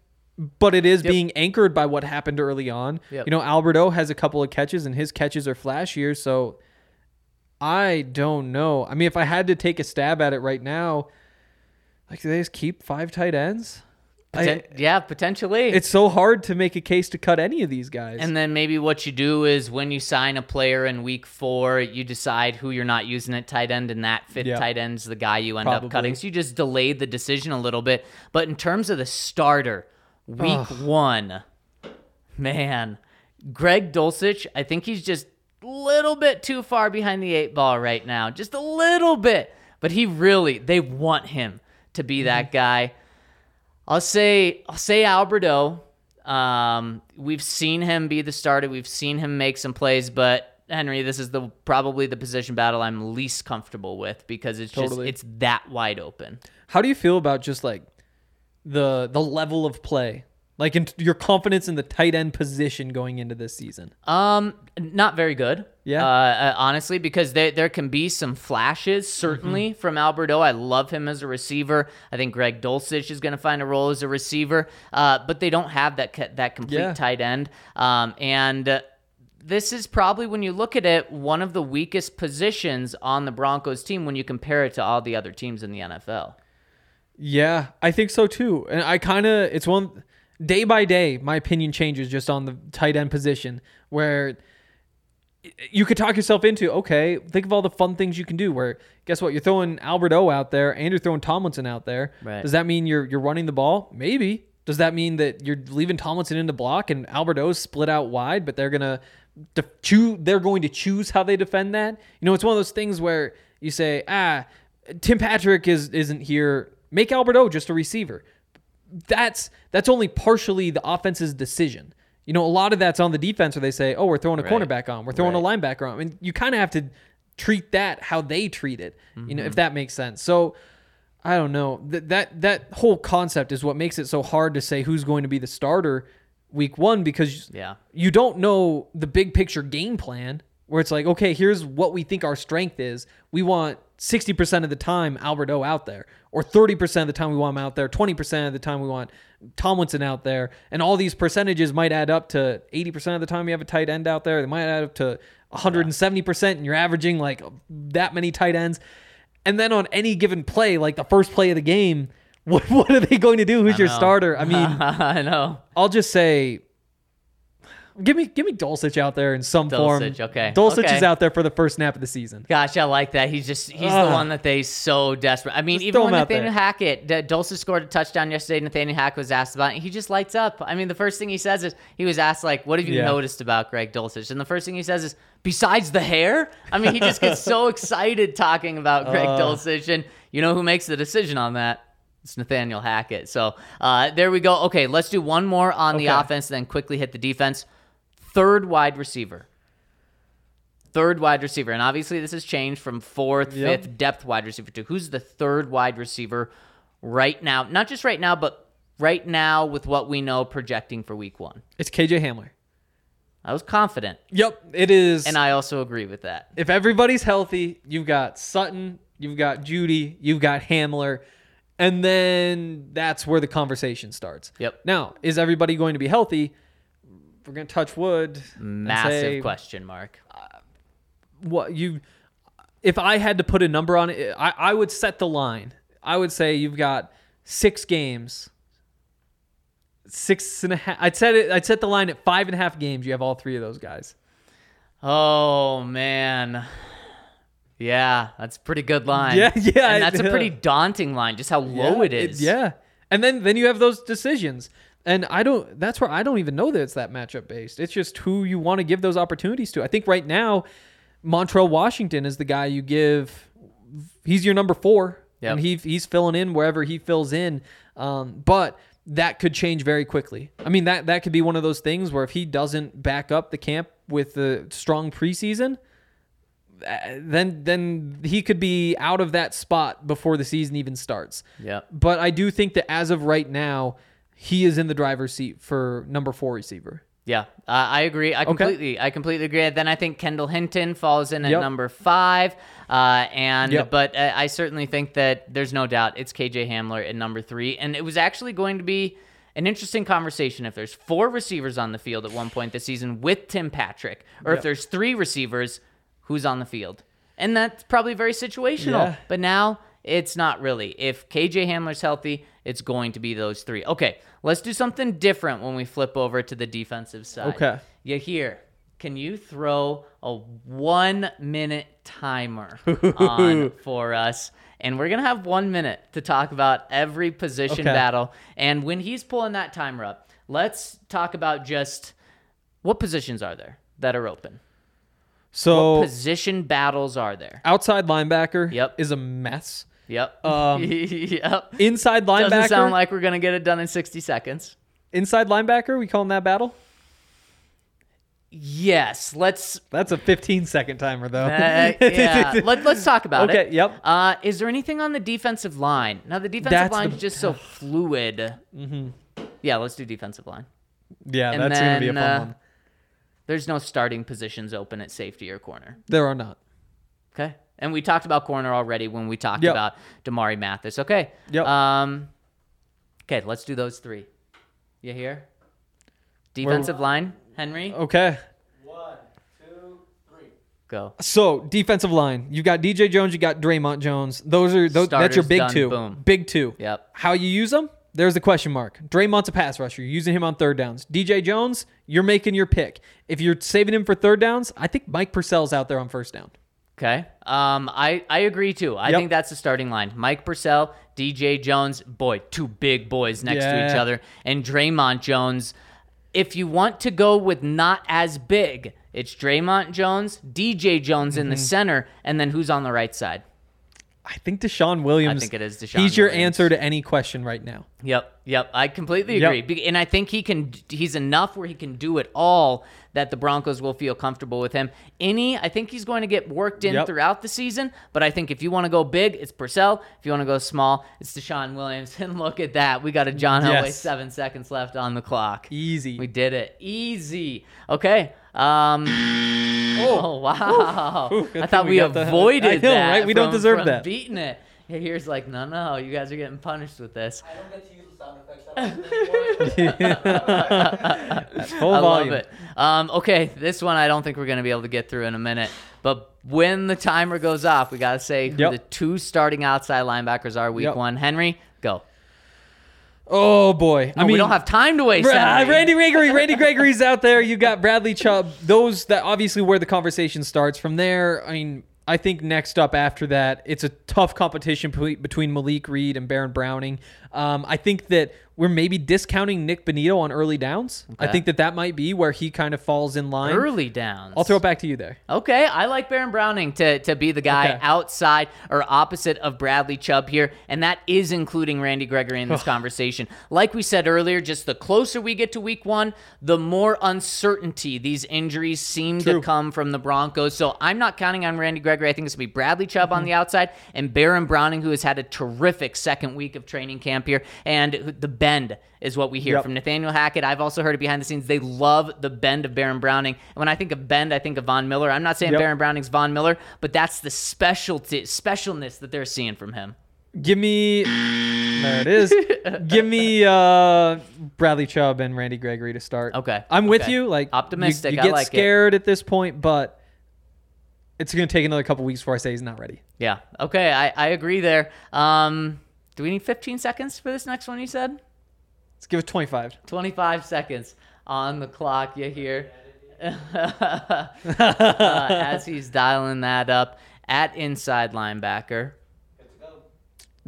but it is being anchored by what happened early on. Yep. You know, Alberto has a couple of catches, and his catches are flashier. So I don't know. I mean, if I had to take a stab at it right now, like, do they just keep five tight ends? Poten- yeah, potentially. It's so hard to make a case to cut any of these guys. And then maybe what you do is when you sign a player in week four, you decide who you're not using at tight end, and that fifth Yeah. tight end's the guy you end Probably. up cutting. So you just delayed the decision a little bit. But in terms of the starter, week one, man, Greg Dulcich, I think he's just a little bit too far behind the eight ball right now. Just a little bit. But he really, they want him to be that mm-hmm. guy. I'll say I'll say Alberto. Um, we've seen him be the starter. We've seen him make some plays, but Henry, this is the probably the position battle I'm least comfortable with because it's Totally. just it's that wide open. How do you feel about just like the the level of play, like in your confidence in the tight end position going into this season? Um, not very good. Yeah. Uh, uh, honestly, because there there can be some flashes certainly Mm-hmm. from Alberto. I love him as a receiver. I think Greg Dulcich is going to find a role as a receiver. Uh, but they don't have that that complete Yeah. tight end. Um, and. Uh, this is probably when you look at it one of the weakest positions on the Broncos team when you compare it to all the other teams in the NFL. Yeah, I think so too. And I kind of it's one day by day my opinion changes just on the tight end position where you could talk yourself into okay, think of all the fun things you can do where guess what, you're throwing Alberto out there and you're throwing Tomlinson out there. Right. Does that mean you're you're running the ball? Maybe. Does that mean that you're leaving Tomlinson in the block and albert Alberto's split out wide, but they're gonna choose they're going to choose how they defend that? You know, it's one of those things where you say, ah, Tim Patrick is isn't here. Make Alberto just a receiver. That's that's only partially the offense's decision. You know, a lot of that's on the defense where they say, "Oh, we're throwing a Right. cornerback on, we're throwing Right. a linebacker on." I mean, you kind of have to treat that how they treat it. You Mm-hmm. know, if that makes sense. So, I don't know. That that that whole concept is what makes it so hard to say who's going to be the starter week 1 because Yeah. you don't know the big picture game plan where it's like, okay, here's what we think our strength is. We want 60% of the time Alberto out there, or 30% of the time we want him out there, 20% of the time we want Tomlinson out there. And all these percentages might add up to 80% of the time you have a tight end out there. They might add up to 170% and you're averaging like that many tight ends. And then on any given play, like the first play of the game, what, what are they going to do? Who's your starter? I mean, I know. I'll just say, give me give me Dulcich out there in some form. Dulcich, okay. Dulcich Okay. is out there for the first snap of the season. Gosh, I like that. He's just he's the one that they so desperate. I mean, even when Nathaniel there. Hackett, Dulcich scored a touchdown yesterday. Nathaniel Hackett was asked about it. He just lights up. I mean, the first thing he says is he was asked like, "What have you Yeah. noticed about Greg Dulcich?" And the first thing he says is, "Besides the hair." I mean, he just gets so excited talking about Greg Dulcich, and you know who makes the decision on that? It's Nathaniel Hackett. So uh, there we go. Okay, let's do one more on the Okay. offense, then quickly hit the defense. Third wide receiver third wide receiver. And obviously, this has changed from fourth, Yep. fifth depth wide receiver to who's the third wide receiver right now? Not just right now, but right now with what we know projecting for week one. It's KJ Hamler. I was confident, Yep, it is. and I also agree with that. if everybody's healthy, you've got Sutton, you've got Jeudy, you've got Hamler, and then that's where the conversation starts. Yep. Now, is everybody going to be healthy? We're gonna touch wood. Massive say, question mark. Uh, what you if I had to put a number on it, I, I would set the line. I would say you've got six games. Six and a half. I'd set it. I'd set the line at five and a half games. You have all three of those guys. Oh man. Yeah, that's a pretty good line. Yeah, yeah, And that's a yeah. pretty daunting line, just how low it is. yeah, and then then you have those decisions, and I don't. That's where I don't even know that it's that matchup based. It's just who you want to give those opportunities to. I think right now, Montrell Washington is the guy you give. He's your number four, Yep. and he he's filling in wherever he fills in. Um, but that could change very quickly. I mean that that could be one of those things where if he doesn't back up the camp with the strong preseason, uh, then then he could be out of that spot before the season even starts. Yep. But I do think that as of right now, he is in the driver's seat for number four receiver. Yeah, uh, I agree. I completely, I completely agree. Then I think Kendall Hinton falls in at Yep. number five, uh, and Yep. but uh, I certainly think that there's no doubt it's KJ Hamler at number three, and it was actually going to be an interesting conversation if there's four receivers on the field at one point this season with Tim Patrick, or if there's three receivers, who's on the field, and that's probably very situational. Yeah. But now it's not really. If KJ Hamler's healthy it's going to be those three. Okay, let's do something different when we flip over to the defensive side. Okay. You hear? Can you throw a one minute timer on for us? And we're gonna have one minute to talk about every position Okay. battle. And when he's pulling that timer up, let's talk about just what positions are there that are open. So Position battles are there. outside linebacker Yep. is a mess. Yep. Um, yep. Inside linebacker. Doesn't sound like we're gonna get it done in 60 seconds. inside linebacker. We calling that battle? Yes. Let's. That's a 15 second timer though. Uh, yeah. Let, let's talk about it. Okay, yep. Uh, is there anything on the defensive line? Now the defensive That's line the- is just so fluid. Mm-hmm. Yeah. Let's do defensive line. yeah, And that's gonna be a fun uh, one. There's no starting positions open at safety or corner. There are not. Okay. And we talked about corner already when we talked Yep. about Damarri Mathis. Okay. Yep. Um. Okay, let's do those three. You hear? Defensive line, Henry, Okay. One, two, three. go. So defensive line, you got DJ Jones, you got Dre'Mont Jones. Those are those, that's your big done, two. boom. Big two. Yep. How you use them? There's the question mark. Dre'Mont's a pass rusher. You're using him on third downs. DJ Jones, you're making your pick. If you're saving him for third downs, I think Mike Purcell's out there on first down. Okay. Um, I, I agree too. I Yep. think that's the starting line. Mike Purcell, DJ Jones, boy, two big boys next to each other, and Dre'Mont Jones. If you want to go with not as big, it's Dre'Mont Jones, DJ Jones in the Mm-hmm. center, and then who's on the right side? I think DeShawn Williams. I think it is DeShawn He's your Williams. answer to any question right now. Yep, yep. I completely agree, Be- and I think he can. He's enough where he can do it all. That the Broncos will feel comfortable with him. Any, I think he's going to get worked in Yep. throughout the season. But I think if you want to go big, it's Purcell. If you want to go small, it's DeShawn Williams. And look at that, we got a John Elway. Seven seconds left on the clock. Easy. We did it. Easy. Okay. Um. Oh, wow! Ooh, good I thought we, we got the- avoided I know, that. right? We don't deserve from that. Beating it. Here's like, no, no, you guys are getting punished with this. I don't get to use the sound effects that I was Full I volume. love it. Um, okay, this one I don't think we're going to be able to get through in a minute. But when the timer goes off, we got to say who Yep. the two starting outside linebackers are week Yep. one. Henry, go. Oh boy. I mean, we don't have time to waste. Ra- Randy Gregory, Randy Gregory's out there. You got Bradley Chubb. Those that obviously where the conversation starts. From there, I mean, I think next up after that, it's a tough competition between Malik Reed and Baron Browning. Um, I think that we're maybe discounting Nik Bonitto on early downs. I think that that might be where he kind of falls in line. Early downs. I'll throw it back to you there. Okay, I like Baron Browning to, to be the guy Okay. outside or opposite of Bradley Chubb here, and that is including Randy Gregory in this conversation. Like we said earlier, just the closer we get to week one, the more uncertainty these injuries seem to come from the Broncos. So I'm not counting on Randy Gregory. I think it's going to be Bradley Chubb Mm-hmm. on the outside and Baron Browning, who has had a terrific second week of training camp here. And the bend is what we hear Yep. from Nathaniel Hackett. I've also heard it behind the scenes. They love the bend of Baron Browning. And when I think of bend, I think of Von Miller. I'm not saying Yep. Baron Browning's Von Miller, but that's the specialty specialness that they're seeing from him. Give me there it is. Give me uh, Bradley Chubb and Randy Gregory to start. Okay, I'm with okay. you. Like Optimistic, You, I get like it. scared at this point, but it's gonna take another couple weeks before I say he's not ready. Yeah. Okay, I, I agree there. Um, do we need 15 seconds for this next one? You said Let's give it 25. 25 seconds on the clock. You hear uh, as he's dialing that up at inside linebacker.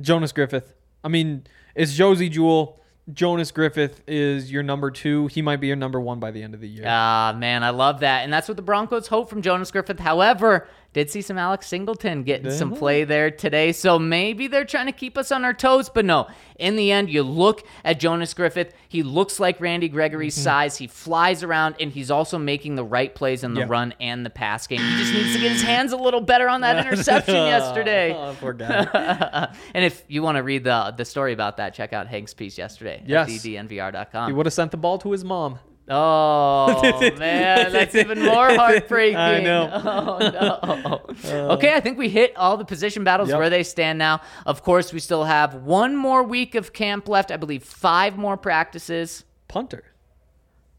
Jonas Griffith. I mean, it's Josey Jewell. Jonas Griffith is your number two. He might be your number one by the end of the year. Ah, man, I love that. And that's what the Broncos hope from Jonas Griffith. However, did see some Alex Singleton getting some play there today. So maybe they're trying to keep us on our toes. But no, in the end, you look at Jonas Griffith. He looks like Randy Gregory's mm-hmm. size. He flies around, and he's also making the right plays in the Yeah. run and the pass game. He just needs to get his hands a little better on that interception oh, yesterday. Oh, poor guy. and if you want to read the the story about that, check out Hank's piece yesterday Yes. at ddnvr.com. he would have sent the ball to his mom. Oh man, that's even more heartbreaking. I know. Oh no. Uh. okay, I think we hit all the position battles Yep. where they stand now. Of course, we still have one more week of camp left. I believe five more practices. Punter.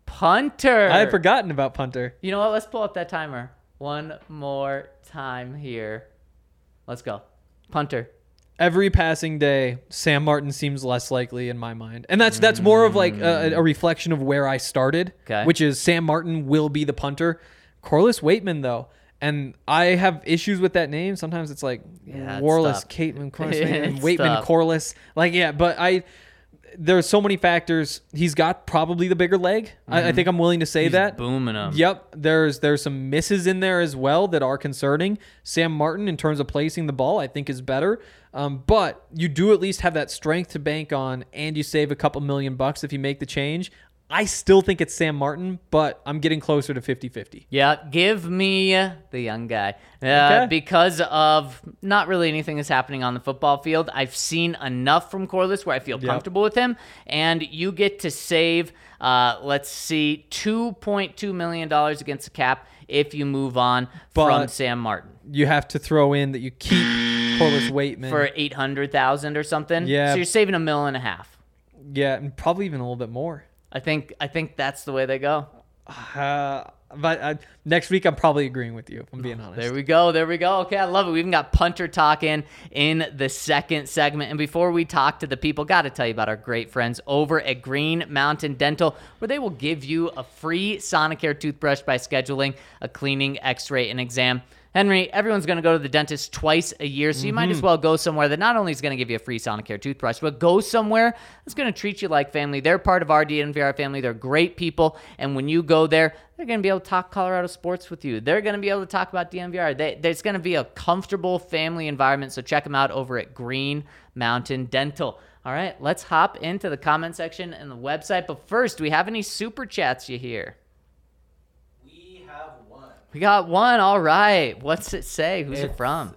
Punter. I had forgotten about punter. You know what? Let's pull up that timer one more time here. Let's go. Punter. Every passing day, Sam Martin seems less likely in my mind, and that's that's more of like a, a mm. reflection of where I started, Okay. which is Sam Martin will be the punter. Corliss Waitman though, and I have issues with that name. Sometimes it's like Yeah, it's Warless, tough. Caitman, Corliss, Waitman, It's Waitman, tough. Corliss. Like yeah, but I. There's so many factors. He's got probably the bigger leg. I, I think I'm willing to say Mm-hmm. He's that. booming 'em. Yep. There's there's some misses in there as well that are concerning. Sam Martin, in terms of placing the ball, I think is better. Um, but you do at least have that strength to bank on, and you save a couple million bucks if you make the change. I still think it's Sam Martin, but I'm getting closer to 50-50. Yeah, give me the young guy. Uh, Okay. Because of not really anything that's happening on the football field. I've seen enough from Corliss where I feel Yep. comfortable with him. And you get to save, uh, let's see, $2.2 million against the cap if you move on from Sam Martin You have to throw in that you keep Corliss Waitman. for 800000 or something. Yeah. So you're saving a mil and a half. yeah, and probably even a little bit more. I think I think that's the way they go. Uh, but uh, next week, I'm probably agreeing with you. If I'm being honest. There we go. There we go. Okay, I love it. We even got punter talking in the second segment. And before we talk to the people, got to tell you about our great friends over at Green Mountain Dental, where they will give you a free Sonicare toothbrush by scheduling a cleaning, X-ray, and exam. Henry, everyone's going to go to the dentist twice a year, so you might as mm-hmm. well go somewhere that not only is going to give you a free Sonicare toothbrush, but go somewhere that's going to treat you like family. They're part of our DNVR family. They're great people, and when you go there, they're going to be able to talk Colorado sports with you. They're going to be able to talk about DNVR. They, there's going to be a comfortable family environment, so check them out over at Green Mountain Dental. All right, let's hop into the comment section and the website. But first, do we have any super chats you hear? We have one. We got one. All right. What's it say? Who's it It's- from?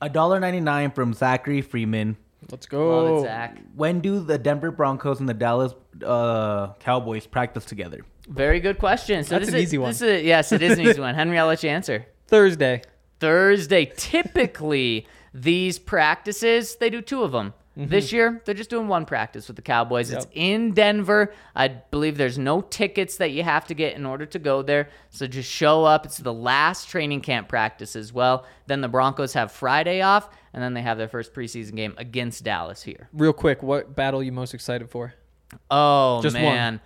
A dollar ninety nine from Zachary Freeman. Let's Love go. it, Zach. When do the Denver Broncos and the Dallas uh, Cowboys practice together? Very good question. So That's this an is, easy one. This is, yes, it is an easy one. Henry, I'll let you answer. Thursday. Thursday. Typically, these practices, they do two of them. This year, they're just doing one practice with the Cowboys. It's in Denver. I believe there's no tickets that you have to get in order to go there. So just show up. It's the last training camp practice as well. Then the Broncos have Friday off, and then they have their first preseason game against Dallas here. Real quick, what battle are you most excited for? Oh, Just one. man.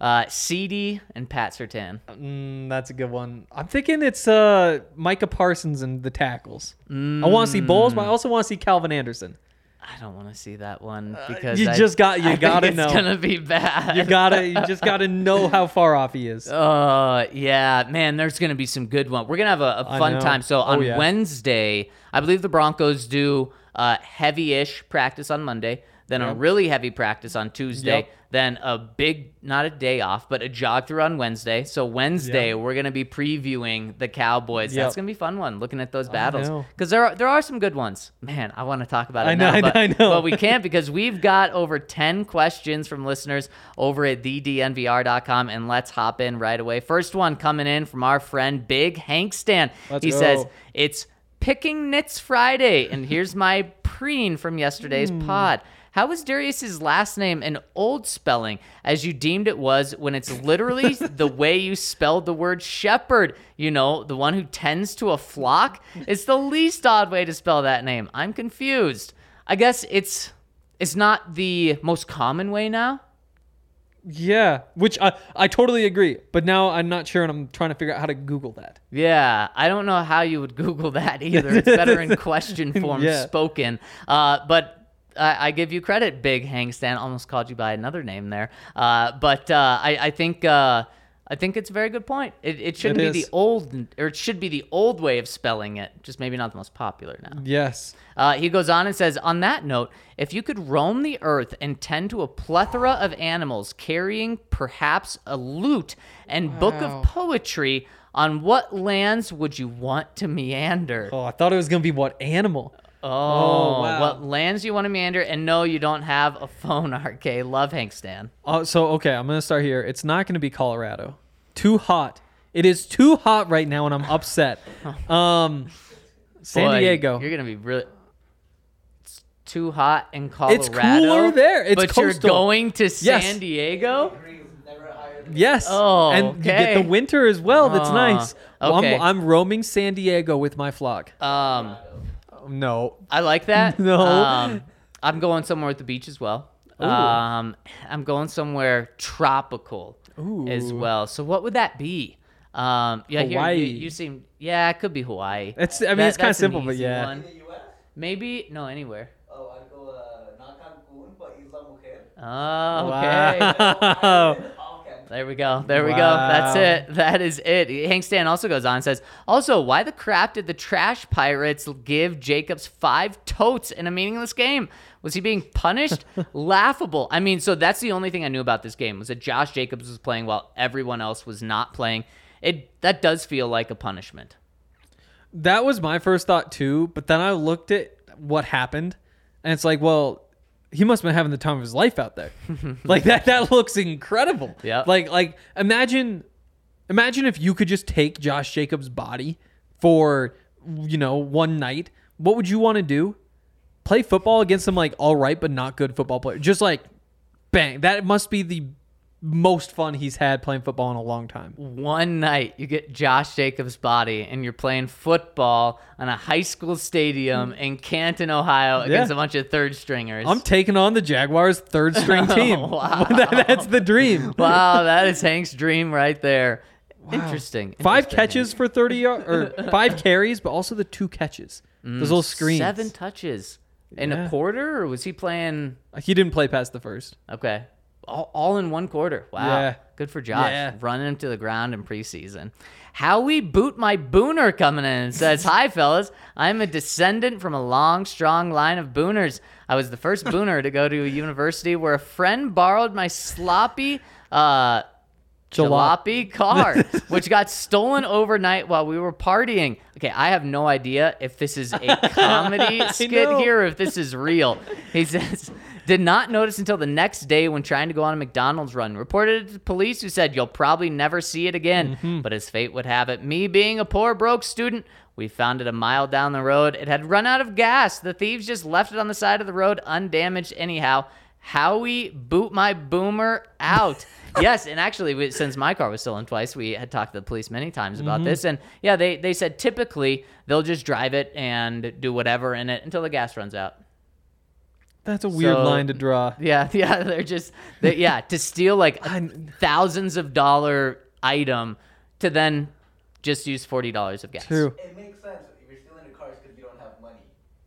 Uh, CD and Pat Surtain. Mm, that's a good one. I'm thinking it's uh, Micah Parsons and the tackles. I want to see Bolles, but I also want to see Calvin Anderson. I don't want to see that one because Uh, you I- just got- you I gotta know it's gonna be bad. You gotta, you just gotta know how far off he is. Uh, yeah, man, there's gonna be some good one. We're gonna have a fun time. So Oh, on yeah. Wednesday, I believe the Broncos do uh, heavy-ish practice on Monday, then a really heavy practice on Tuesday, Yep. then a big, not a day off, but a jog through on Wednesday. So Wednesday, Yep. we're gonna be previewing the Cowboys. Yep. That's gonna be a fun one, looking at those battles because there are there are some good ones. Man, I want to talk about it I know, now, I know, but, I know. but we can't because we've got over 10 questions from listeners over at thednvr.com and let's hop in right away. First one coming in from our friend Big Hank Stan. Let's he go. says, It's Picking Nits Friday. And here's my preen from yesterday's Hmm. pod. How is Darius's last name an old spelling as you deemed it was when it's literally the way you spelled the word shepherd? You know, the one who tends to a flock? It's the least odd way to spell that name. I'm confused. I guess it's it's not the most common way now. Yeah, which I, I totally agree. But now I'm not sure, and I'm trying to figure out how to Google that. Yeah, I don't know how you would Google that either. It's better in question form Yeah. spoken. Uh, but I, I give you credit, Big Hang Stan. Almost called you by another name there. Uh, but uh, I, I think uh, I think it's a very good point. It, it shouldn't It be is. the old, or it should be the old way of spelling it. Just maybe not the most popular now. Yes. Uh, he goes on and says, on that note, if you could roam the earth and tend to a plethora of animals carrying perhaps a lute and book of poetry, on what lands would you want to meander? Oh, I thought it was gonna be what animal? Oh, wow. what lands you want to meander? And no, you don't have a phone, RK. Love Hank Stan. Uh, so okay, I'm gonna start here. It's not gonna be Colorado. Too hot. It is too hot right now, and I'm upset. Um, San Boy, Diego. You're gonna be really. It's too hot in Colorado. It's cooler there. It's but coastal. you're going to San Yes. Diego. Yes. Oh, and you get the winter as well. That's Oh, nice. Well, okay. I'm, I'm roaming San Diego with my flock. Um, no. I like that. No. Um, I'm going somewhere with the beach as well. Um, I'm going somewhere tropical Ooh. as well. So what would that be? Um, yeah, here, you, Hawaii. you seem yeah, it could be Hawaii. It's- I mean, That- it's kinda simple, but yeah. one. Maybe no anywhere. Oh, I'd go uh, not Cancun, but Isla Mujer. Oh, okay. Wow. There we go. There we go. That's it. That is it. Hank Stan also goes on and says, also, why the crap did the trash pirates give Jacobs five totes in a meaningless game? Was he being punished? Laughable. I mean, so that's the only thing I knew about this game was that Josh Jacobs was playing while everyone else was not playing. It that does feel like a punishment. That was my first thought too, but then I looked at what happened, and it's like, well, he must have been having the time of his life out there. like that that looks incredible. Yeah. Like like imagine imagine if you could just take Josh Jacobs' body for you know, one night. What would you want to do? Play football against some like all right but not good football player. Just like bang. That must be the most fun he's had playing football in a long time. One night you get Josh Jacobs' body and you're playing football on a high school stadium in Canton, Ohio against Yeah. a bunch of third stringers. I'm taking on the Jaguars' third string team. Wow. That- That's the dream. wow, that is Hank's dream right there. Interesting. Five Interesting, catches for 30 yards, or five carries, but also the two catches. Mm, Those little screens. Seven touches in a quarter, or was he playing? He didn't play past the first. Okay, all, all in one quarter. Wow, Yeah. good for Josh. Yeah. Running him to the ground in preseason. Howie boot my booner coming in and says, "Hi fellas, I'm a descendant from a long, strong line of booners. I was the first booner to go to a university where a friend borrowed my sloppy." Uh, jalopy car, which got stolen overnight while we were partying. Okay, I have no idea if this is a comedy skit know. here or if this is real. He says, did not notice until the next day when trying to go on a McDonald's run. Reported it to police who said, you'll probably never see it again. Mm-hmm. But as fate would have it, me being a poor, broke student, we found it a mile down the road. It had run out of gas. The thieves just left it on the side of the road undamaged anyhow. Howie boot my boomer out. yes, and actually, we, since my car was stolen twice, we had talked to the police many times about Mm-hmm. this. And yeah, they, they said typically they'll just drive it and do whatever in it until the gas runs out. That's a weird So- line to draw. Yeah, yeah, they're just, they, yeah, to steal like a thousands of dollar item to then just use $40 of gas. True. It makes sense if you're stealing the cars because you don't have money.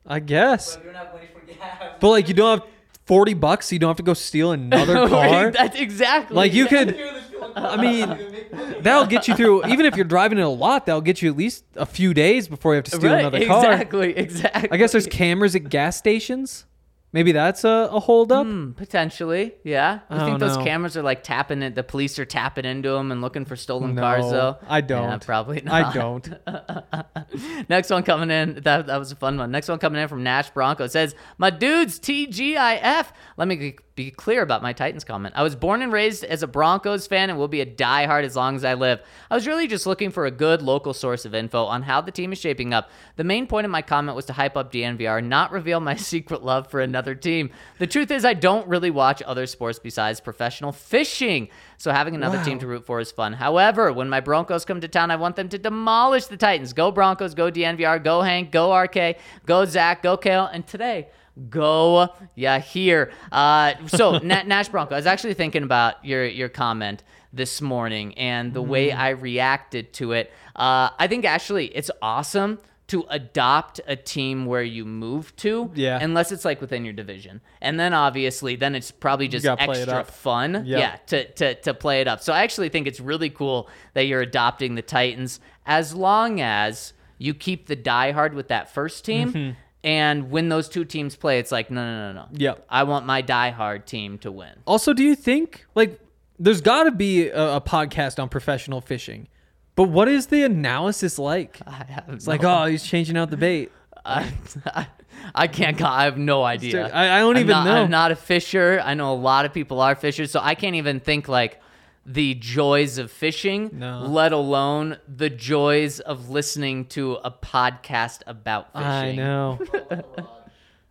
I guess. But you don't have money for gas. But like, you don't have 40 bucks, so you don't have to go steal another car. That's exactly. like, you could. You're the stealing I mean, that'll get you through. Even if you're driving it a lot, that'll get you at least a few days before you have to steal right, another car. exactly, exactly. I guess there's cameras at gas stations. Maybe that's a, a holdup. Hmm, potentially, yeah. You I think those know. cameras are like tapping it? The police are tapping into them and looking for stolen No, cars, though. I don't. probably not. I don't. Next one coming in. That, that was a fun one. Next one coming in from Nash Bronco says, My dudes, TGIF. Let me be- clear about my Titans comment. I was born and raised as a Broncos fan and will be a diehard as long as I live. I was really just looking for a good local source of info on how the team is shaping up. The main point of my comment was to hype up DNVR, not reveal my secret love for another team. The truth is, I don't really watch other sports besides professional fishing. So having another team to root for is fun. However, when my Broncos come to town, I want them to demolish the Titans. Go Broncos, go DNVR, go Hank, go RK, go Zach, go Kale, and today, go yeah here. Uh, so Na- Nash Bronco, I was actually thinking about your your comment this morning and the way Mm-hmm. I reacted to it. Uh, I think actually it's awesome to adopt a team where you move to, Yeah. unless it's like within your division, and then obviously then it's probably just gotta play it extra fun, Yep. yeah, to, to to play it up. So I actually think it's really cool that you're adopting the Titans as long as you keep the diehard with that first team. Mm-hmm. And when those two teams play, it's like, no, no, no, no. Yep. I want my diehard team to win. Also, do you think like there's got to be a, a podcast on professional fishing, but what is the analysis like? I have It's like, oh, he's changing out the bait. I, I can't. I have no idea. I- I don't I'm even not- know. I'm not a fisher. I know a lot of people are fishers, so I can't even think like the joys of fishing, No. let alone the joys of listening to a podcast about fishing. I know.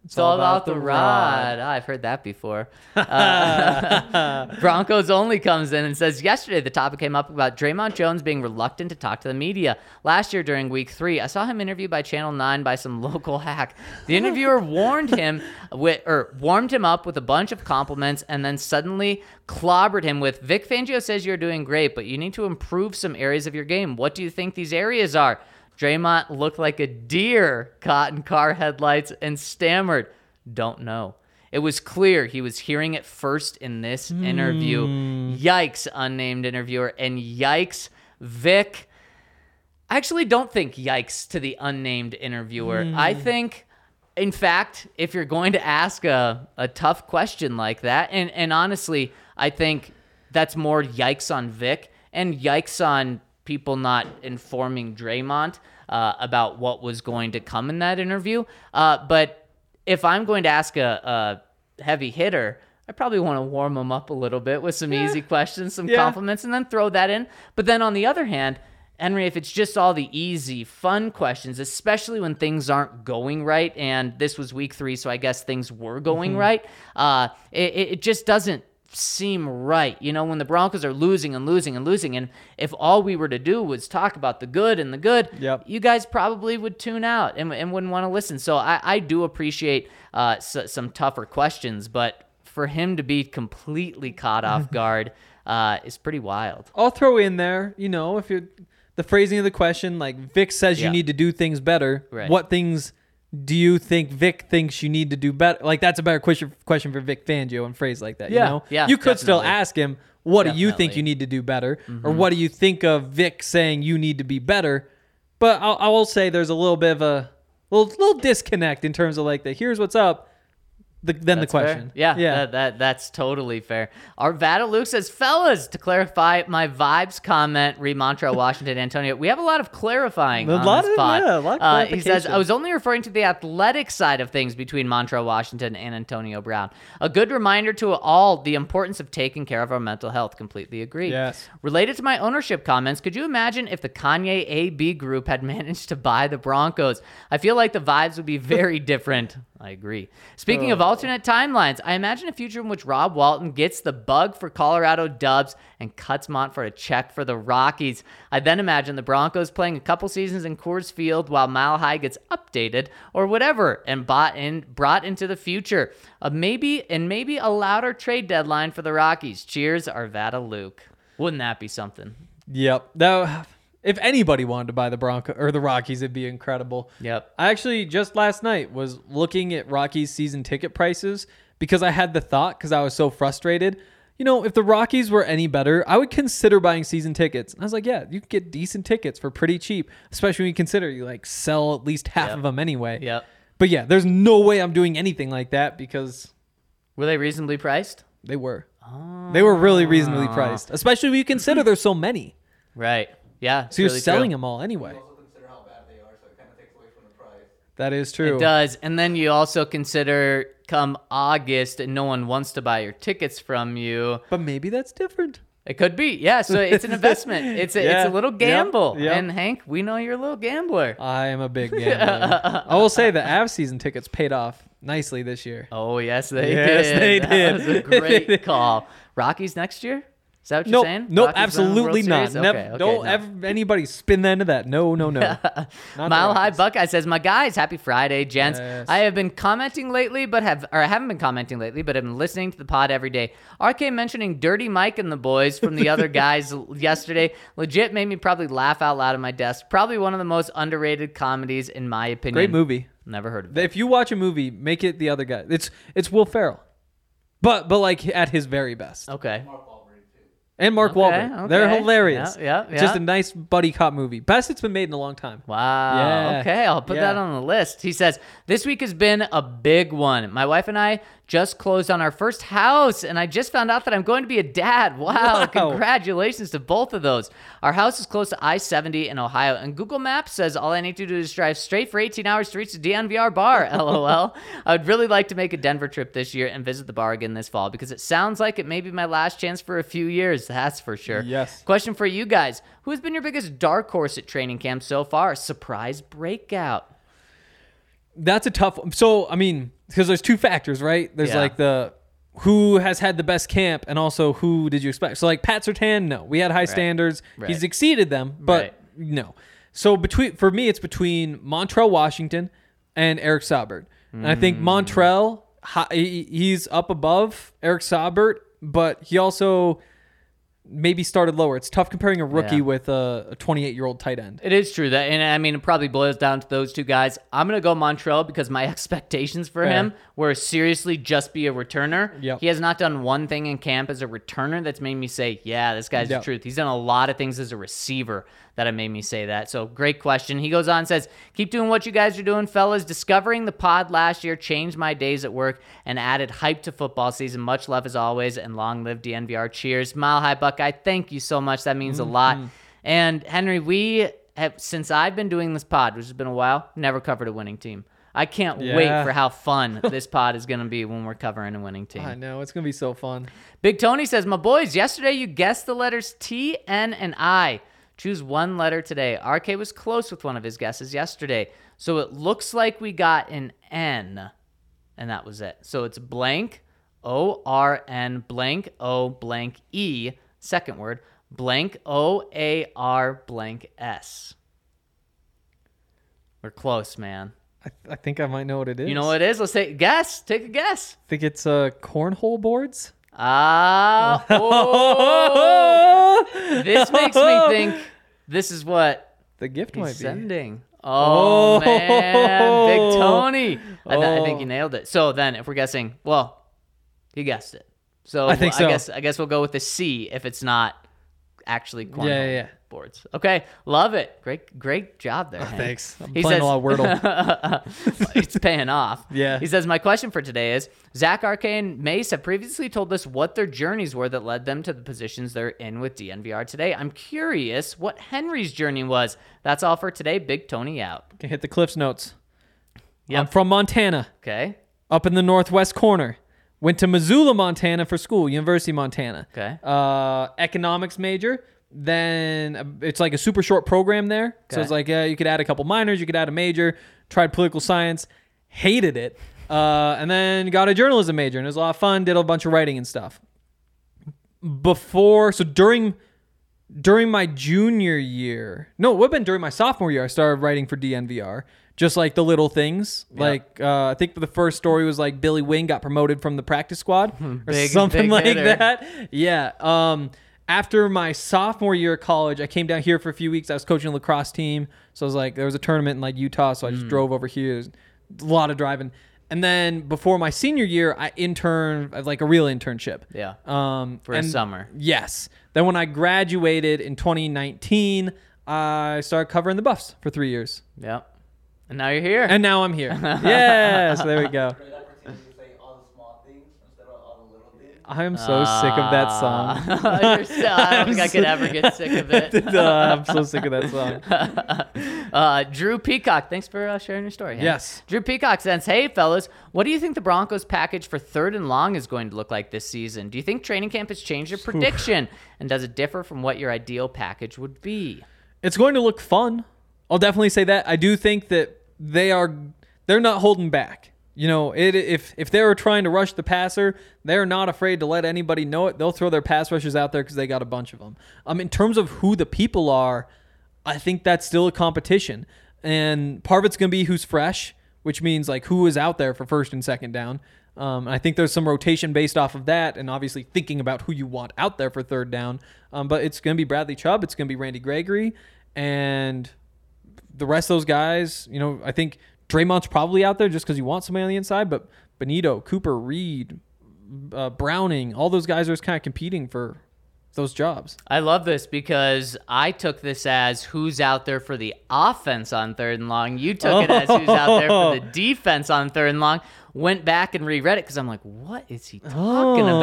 It's all about the rod. Ah, I've heard that before. Uh, Broncos only comes in and says yesterday the topic came up about Dre'Mont Jones being reluctant to talk to the media. Last year during Week Three, I saw him interviewed by Channel Nine by some local hack. The interviewer warned him with or warmed him up with a bunch of compliments, and then suddenly clobbered him with Vic Fangio says you're doing great, but you need to improve some areas of your game. What do you think these areas are? Dre'Mont looked like a deer caught in car headlights and stammered, Don't know. It was clear he was hearing it first in this interview. Hmm. Yikes, unnamed interviewer. And yikes, Vic. I actually don't think yikes to the unnamed interviewer. Hmm. I think, in fact, if you're going to ask a, a tough question like that, and, and honestly, I think that's more yikes on Vic and yikes on people not informing Dre'Mont uh, about what was going to come in that interview. Uh, but if I'm going to ask a, a heavy hitter, I probably want to warm him up a little bit with some easy questions, some Yeah. compliments, and then throw that in. But then on the other hand, Henry, if it's just all the easy, fun questions, especially when things aren't going right, and this was week three, so I guess things were going Mm-hmm. right, uh, it it just doesn't seem right. You know, when the Broncos are losing and losing and losing, and if all we were to do was talk about the good and the good, Yep. you guys probably would tune out and, and wouldn't want to listen. So I, I do appreciate uh, s- some tougher questions, but for him to be completely caught off guard uh, is pretty wild. I'll throw in there, you know, if you're the phrasing of the question, like Vic says you need to do things better. Right. What things do you think Vic thinks you need to do better? Like that's a better question question for Vic Fangio and phrase like that. Yeah. You know, Yeah, you could still ask him, what do you think Mm-hmm. you need to do better, or what do you think of Vic saying you need to be better? But I'll, I will say there's a little bit of a little little disconnect in terms of like the here's what's up. The, then That's the fair. question. Yeah, yeah. That, that that's totally fair. Arvada Luke says, fellas, to clarify my vibes comment, read Montrell, Washington, Antonio. We have a lot of clarifying A on this this of- pod. yeah, a lot of Uh, he says. I was only referring to the athletic side of things between Montrell, Washington, and Antonio Brown. A good reminder to all the importance of taking care of our mental health. Completely agree. Yes. Related to my ownership comments, could you imagine if the Kanye AB group had managed to buy the Broncos? I feel like the vibes would be very different. I agree. Speaking of alternate timelines, I imagine a future in which Rob Walton gets the bug for Colorado Dubs and cuts Montfort a check for the Rockies. I then imagine the Broncos playing a couple seasons in Coors Field while Mile High gets updated or whatever and bought in brought into the future. Uh, maybe and maybe a louder trade deadline for the Rockies. Cheers, Arvada Luke. Wouldn't that be something? Yep. That if anybody wanted to buy the Bronco or the Rockies, it'd be incredible. Yep. I actually just last night was looking at Rockies season ticket prices because I had the thought because I was so frustrated. You know, if the Rockies were any better, I would consider buying season tickets. And I was like, yeah, you can get decent tickets for pretty cheap, especially when you consider you like sell at least half Yep. of them anyway. Yep. But yeah, there's no way I'm doing anything like that because Were they reasonably priced? they were. They were really reasonably Ah. priced, especially when you consider there's so many. Right. Yeah. So you're selling them all anyway. That is true. It does. And then you also consider come August and no one wants to buy your tickets from you. But maybe that's different. It could be. Yeah. So it's an investment. It's a, it's a little gamble. Yep. And Hank, we know you're a little gambler. I am a big gambler. I will say the Av season tickets paid off nicely this year. Oh, yes, they Yes, did. they That did. was a great call. Rockies next year? Is that what you're Nope, saying? nope, Rockies absolutely not. Series? Never, Okay, okay, don't no. ever anybody spin that into that. No, no, no. Mile High Buckeye says, "My guys, happy Friday, gents. Yes. I have been commenting lately, but have or I haven't been commenting lately, but I've been listening to the pod every day. RK mentioning Dirty Mike and the boys from the other guys yesterday legit made me probably laugh out loud at my desk. Probably one of the most underrated comedies in my opinion. Great movie. Never heard of it. If you watch a movie, make it the other guy. It's it's Will Ferrell, but but like at his very best. Okay. And Mark Okay, Wahlberg. They're hilarious. Yeah, yeah, Just a nice buddy cop movie. Best it's been made in a long time. Wow. Yeah. Okay, I'll put that on the list. He says, This week has been a big one. My wife and I just closed on our first house, and I just found out that I'm going to be a dad. Wow. Wow. Congratulations to both of those. Our house is close to I 70 in Ohio, and Google Maps says all I need to do is drive straight for 18 hours to reach the DNVR bar. LOL. I would really like to make a Denver trip this year and visit the bar again this fall because it sounds like it may be my last chance for a few years. That's for sure. Yes. Question for you guys Who has been your biggest dark horse at training camp so far? Surprise breakout. That's a tough. So I mean, because there's two factors, right? There's Yeah. like the who has had the best camp, and also who did you expect? So like Pat Surtain, no, we had high standards. Right. He's exceeded them, but Right. no. So between for me, it's between Montrell Washington and Eric Saubert, and I think mm. Montrell hi- he- he's up above Eric Saubert, but he also maybe started lower. It's tough comparing a rookie Yeah. with a 28 year old tight end. It is true that, and I mean, it probably boils down to those two guys. I'm gonna go Montrell because my expectations for Fair. him were seriously just be a returner. Yep. He has not done one thing in camp as a returner that's made me say, yeah, this guy's Yep. the truth. He's done a lot of things as a receiver that have made me say that. So great question. He goes on and says, keep doing what you guys are doing, fellas. Discovering the pod last year changed my days at work and added hype to football season. Much love as always, and long live DNVR. Cheers, Mile High Buckeye. Thank you so much. That means a lot. Mm-hmm. And Henry, we have since I've been doing this pod, which has been a while, never covered a winning team. I can't wait for how fun this pod is going to be when we're covering a winning team. I know it's gonna be so fun. Big Tony says, My boys, yesterday you guessed the letters T, N, and I. Choose one letter today. RK was close with one of his guesses yesterday. So it looks like we got an N, and that was it. So it's blank, O R N, blank, O, blank, E, second word, blank, O A R, blank, S. We're close, man. I, I think I might know what it is. You know what it is? Let's take guess. Take a guess. I think it's uh, cornhole boards. Ah, oh. this makes me think this is what The gift might be. sending. Oh, Oh. man, Big Tony! I, th- I think Oh. you nailed it. So then, if we're guessing, well, you guessed it. So I think I so. guess I guess we'll go with the C if it's not actually cornhole Yeah, yeah, yeah. Boards. Okay, love it. Great, great job there. Hank. Thanks. I'm He playing says- a lot of Wordle. it's paying off. Yeah. He says, My question for today is Zach Arcane and Mace have previously told us what their journeys were that led them to the positions they're in with DNVR today. I'm curious what Henry's journey was. That's all for today. Big Tony out. Can hit the Cliffs notes. Yep. I'm from Montana, Okay. up in the northwest corner. Went to Missoula, Montana for school, University of Montana. Okay. Uh, economics major. Then uh, it's like a super short program there. So it's like uh, you could add a couple minors, you could add a major. Tried political science, hated it. Uh, and then got a journalism major, and it was a lot of fun. Did a bunch of writing and stuff. Before, so during during my junior year, no, it would have been during my sophomore year. I started writing for DNVR, just like the little things. Like uh, I think the first story was like Billy Wing got promoted from the practice squad or Big- something big like hitter. that. Yeah. Um, after my sophomore year of college, I came down here for a few weeks. I was coaching a lacrosse team, so I was like, there was a tournament in like Utah, so I just drove over here. Was a lot of driving. And then before my senior year, I interned like a real internship. Yeah. Um, For a summer. Yes. Then when I graduated in 2019, I started covering the Buffs for three years, Yep. And now you're here. and now I'm here. yes, there we go. Great opportunity to say all the small things instead of all the little things. I am so sick of that song. Ah. So- I don't think I could ever get sick of it. Uh, I'm so sick of that song. Uh, Drew Peacock, thanks for uh, sharing your story. Hank. Yes. Drew Peacock says, "Hey fellas, what do you think the Broncos package for third and long is going to look like this season? Do you think training camp has changed your prediction, and does it differ from what your ideal package would be?" It's going to look fun. I'll definitely say that. I do think that they are they're not holding back. You know, it, if if they were trying to rush the passer, they're not afraid to let anybody know it. They'll throw their pass rushers out there because they got a bunch of them. Um, in terms of who the people are, I think that's still a competition, and part of it's going to be who's fresh, which means like who is out there for first and second down. Um, I think there's some rotation based off of that, and obviously thinking about who you want out there for third down. Um, but it's going to be Bradley Chubb, it's going to be Randy Gregory, and the rest of those guys. You know, I think Dre'Mont's probably out there just because you want somebody on the inside, but Bonitto, Cooper, Reed, uh, Browning, all those guys are just kind of competing for those jobs. I love this because I took this as who's out there for the offense on third and long. You took it as who's out there for the defense on third and long. Went back and reread it because I'm like, what is he talking Oh.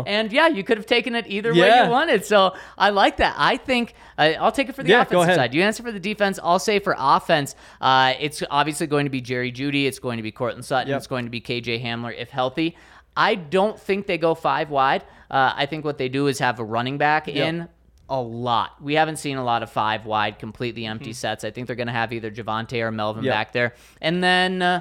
about? And yeah, you could have taken it either way you wanted. So I like that. I think uh, I'll take it for the Yeah, offensive side. You answer for the defense. I'll say for offense, uh, it's obviously going to be Jerry Jeudy. It's going to be Courtland Sutton. Yep. It's going to be KJ Hamler if healthy. I don't think they go five wide. Uh, I think what they do is have a running back in a lot. We haven't seen a lot of five wide, completely empty sets. I think they're going to have either Javonte or Melvin Yep. back there. And then uh,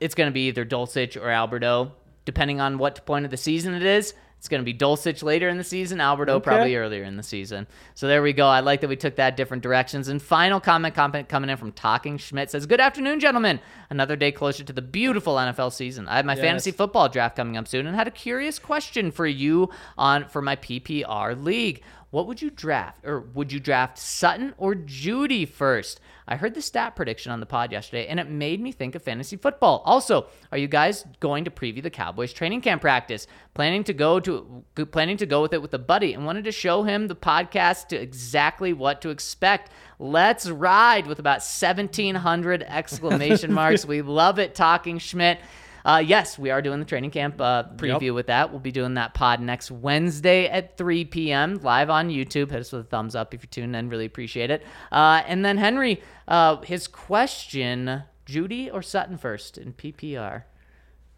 it's going to be either Dulcich or Alberto, depending on what point of the season it is. It's going to be Dulcich later in the season, Alberto Okay. probably earlier in the season. So there we go. I like that we took that different directions. And final comment, comment coming in from Talking Schmidt says, "Good afternoon, gentlemen. Another day closer to the beautiful NFL season. I have my Yes. fantasy football draft coming up soon, and had a curious question for you on for my PPR league. What would you draft, or would you draft Sutton or Jeudy first? I heard the stat prediction on the pod yesterday, and it made me think of fantasy football. Also, are you guys going to preview the Cowboys training camp practice? Planning to go to planning to go with it with a buddy, and wanted to show him the podcast to exactly what to expect. Let's ride with about 1,700 exclamation marks. we love it, talking Schmidt. Uh, yes, we are doing the training camp uh, preview Yep. with that. We'll be doing that pod next Wednesday at 3 p.m. live on YouTube. Hit us with a thumbs up if you're tuning in. Really appreciate it. Uh, and then Henry, uh, his question: Jeudy or Sutton first in PPR?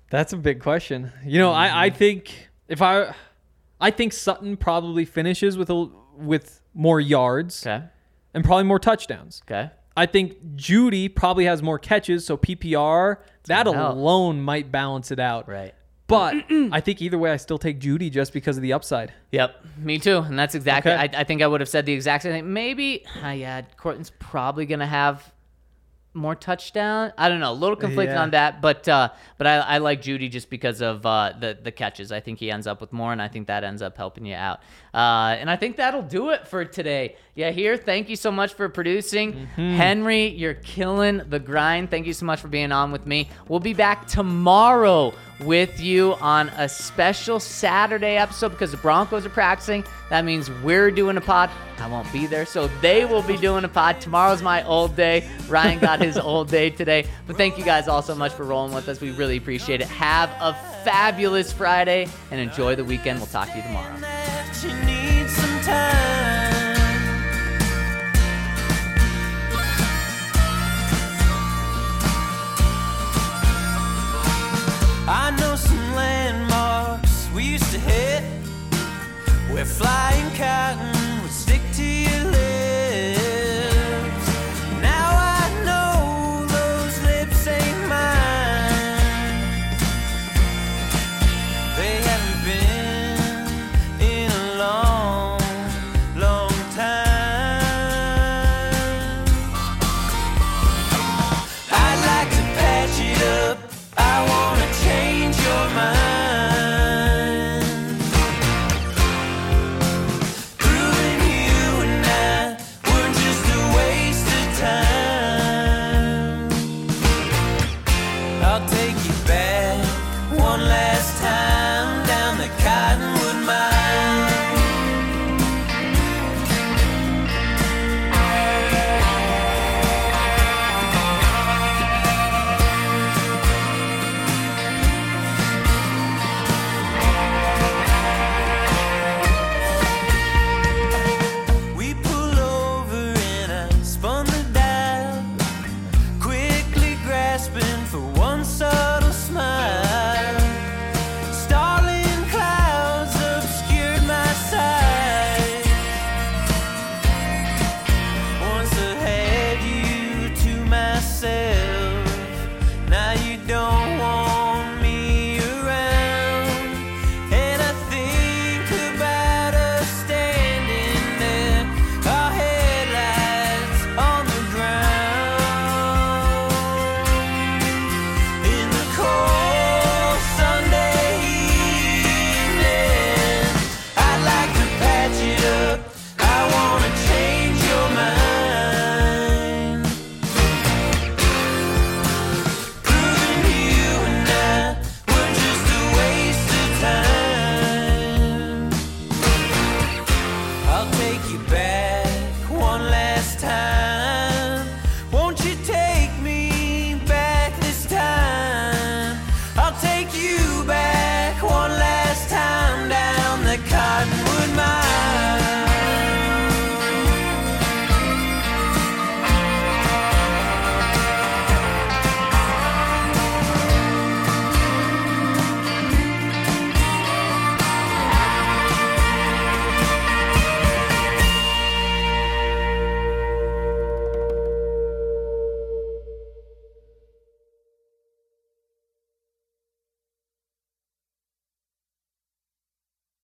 That's a big question. You know, I, I think if I, I think Sutton probably finishes with a with more yards Okay. and probably more touchdowns. Okay. I think Jeudy probably has more catches, so PPR that alone might balance it out. Right. But I think either way, I still take Jeudy just because of the upside. Yep, me too. And that's exactly. Okay. I, I think I would have said the exact same thing. Maybe, uh, yeah, Courtland's probably gonna have more touchdown. I don't know, a little conflicted Yeah. on that, but uh, but I, I like Jeudy just because of uh, the the catches. I think he ends up with more, and I think that ends up helping you out. Uh, and I think that'll do it for today. Yeah, here. Thank you so much for producing, Mm-hmm. Henry. You're killing the grind. Thank you so much for being on with me. We'll be back tomorrow with you on a special Saturday episode because the Broncos are practicing. That means we're doing a pod. I won't be there, so they will be doing a pod. Tomorrow's my old day. Ryan got his old day today. But thank you guys all so much for rolling with us. We really appreciate it. Have a fabulous Friday and enjoy the weekend. We'll talk to you tomorrow. we used to hit, where flying cotton would stick.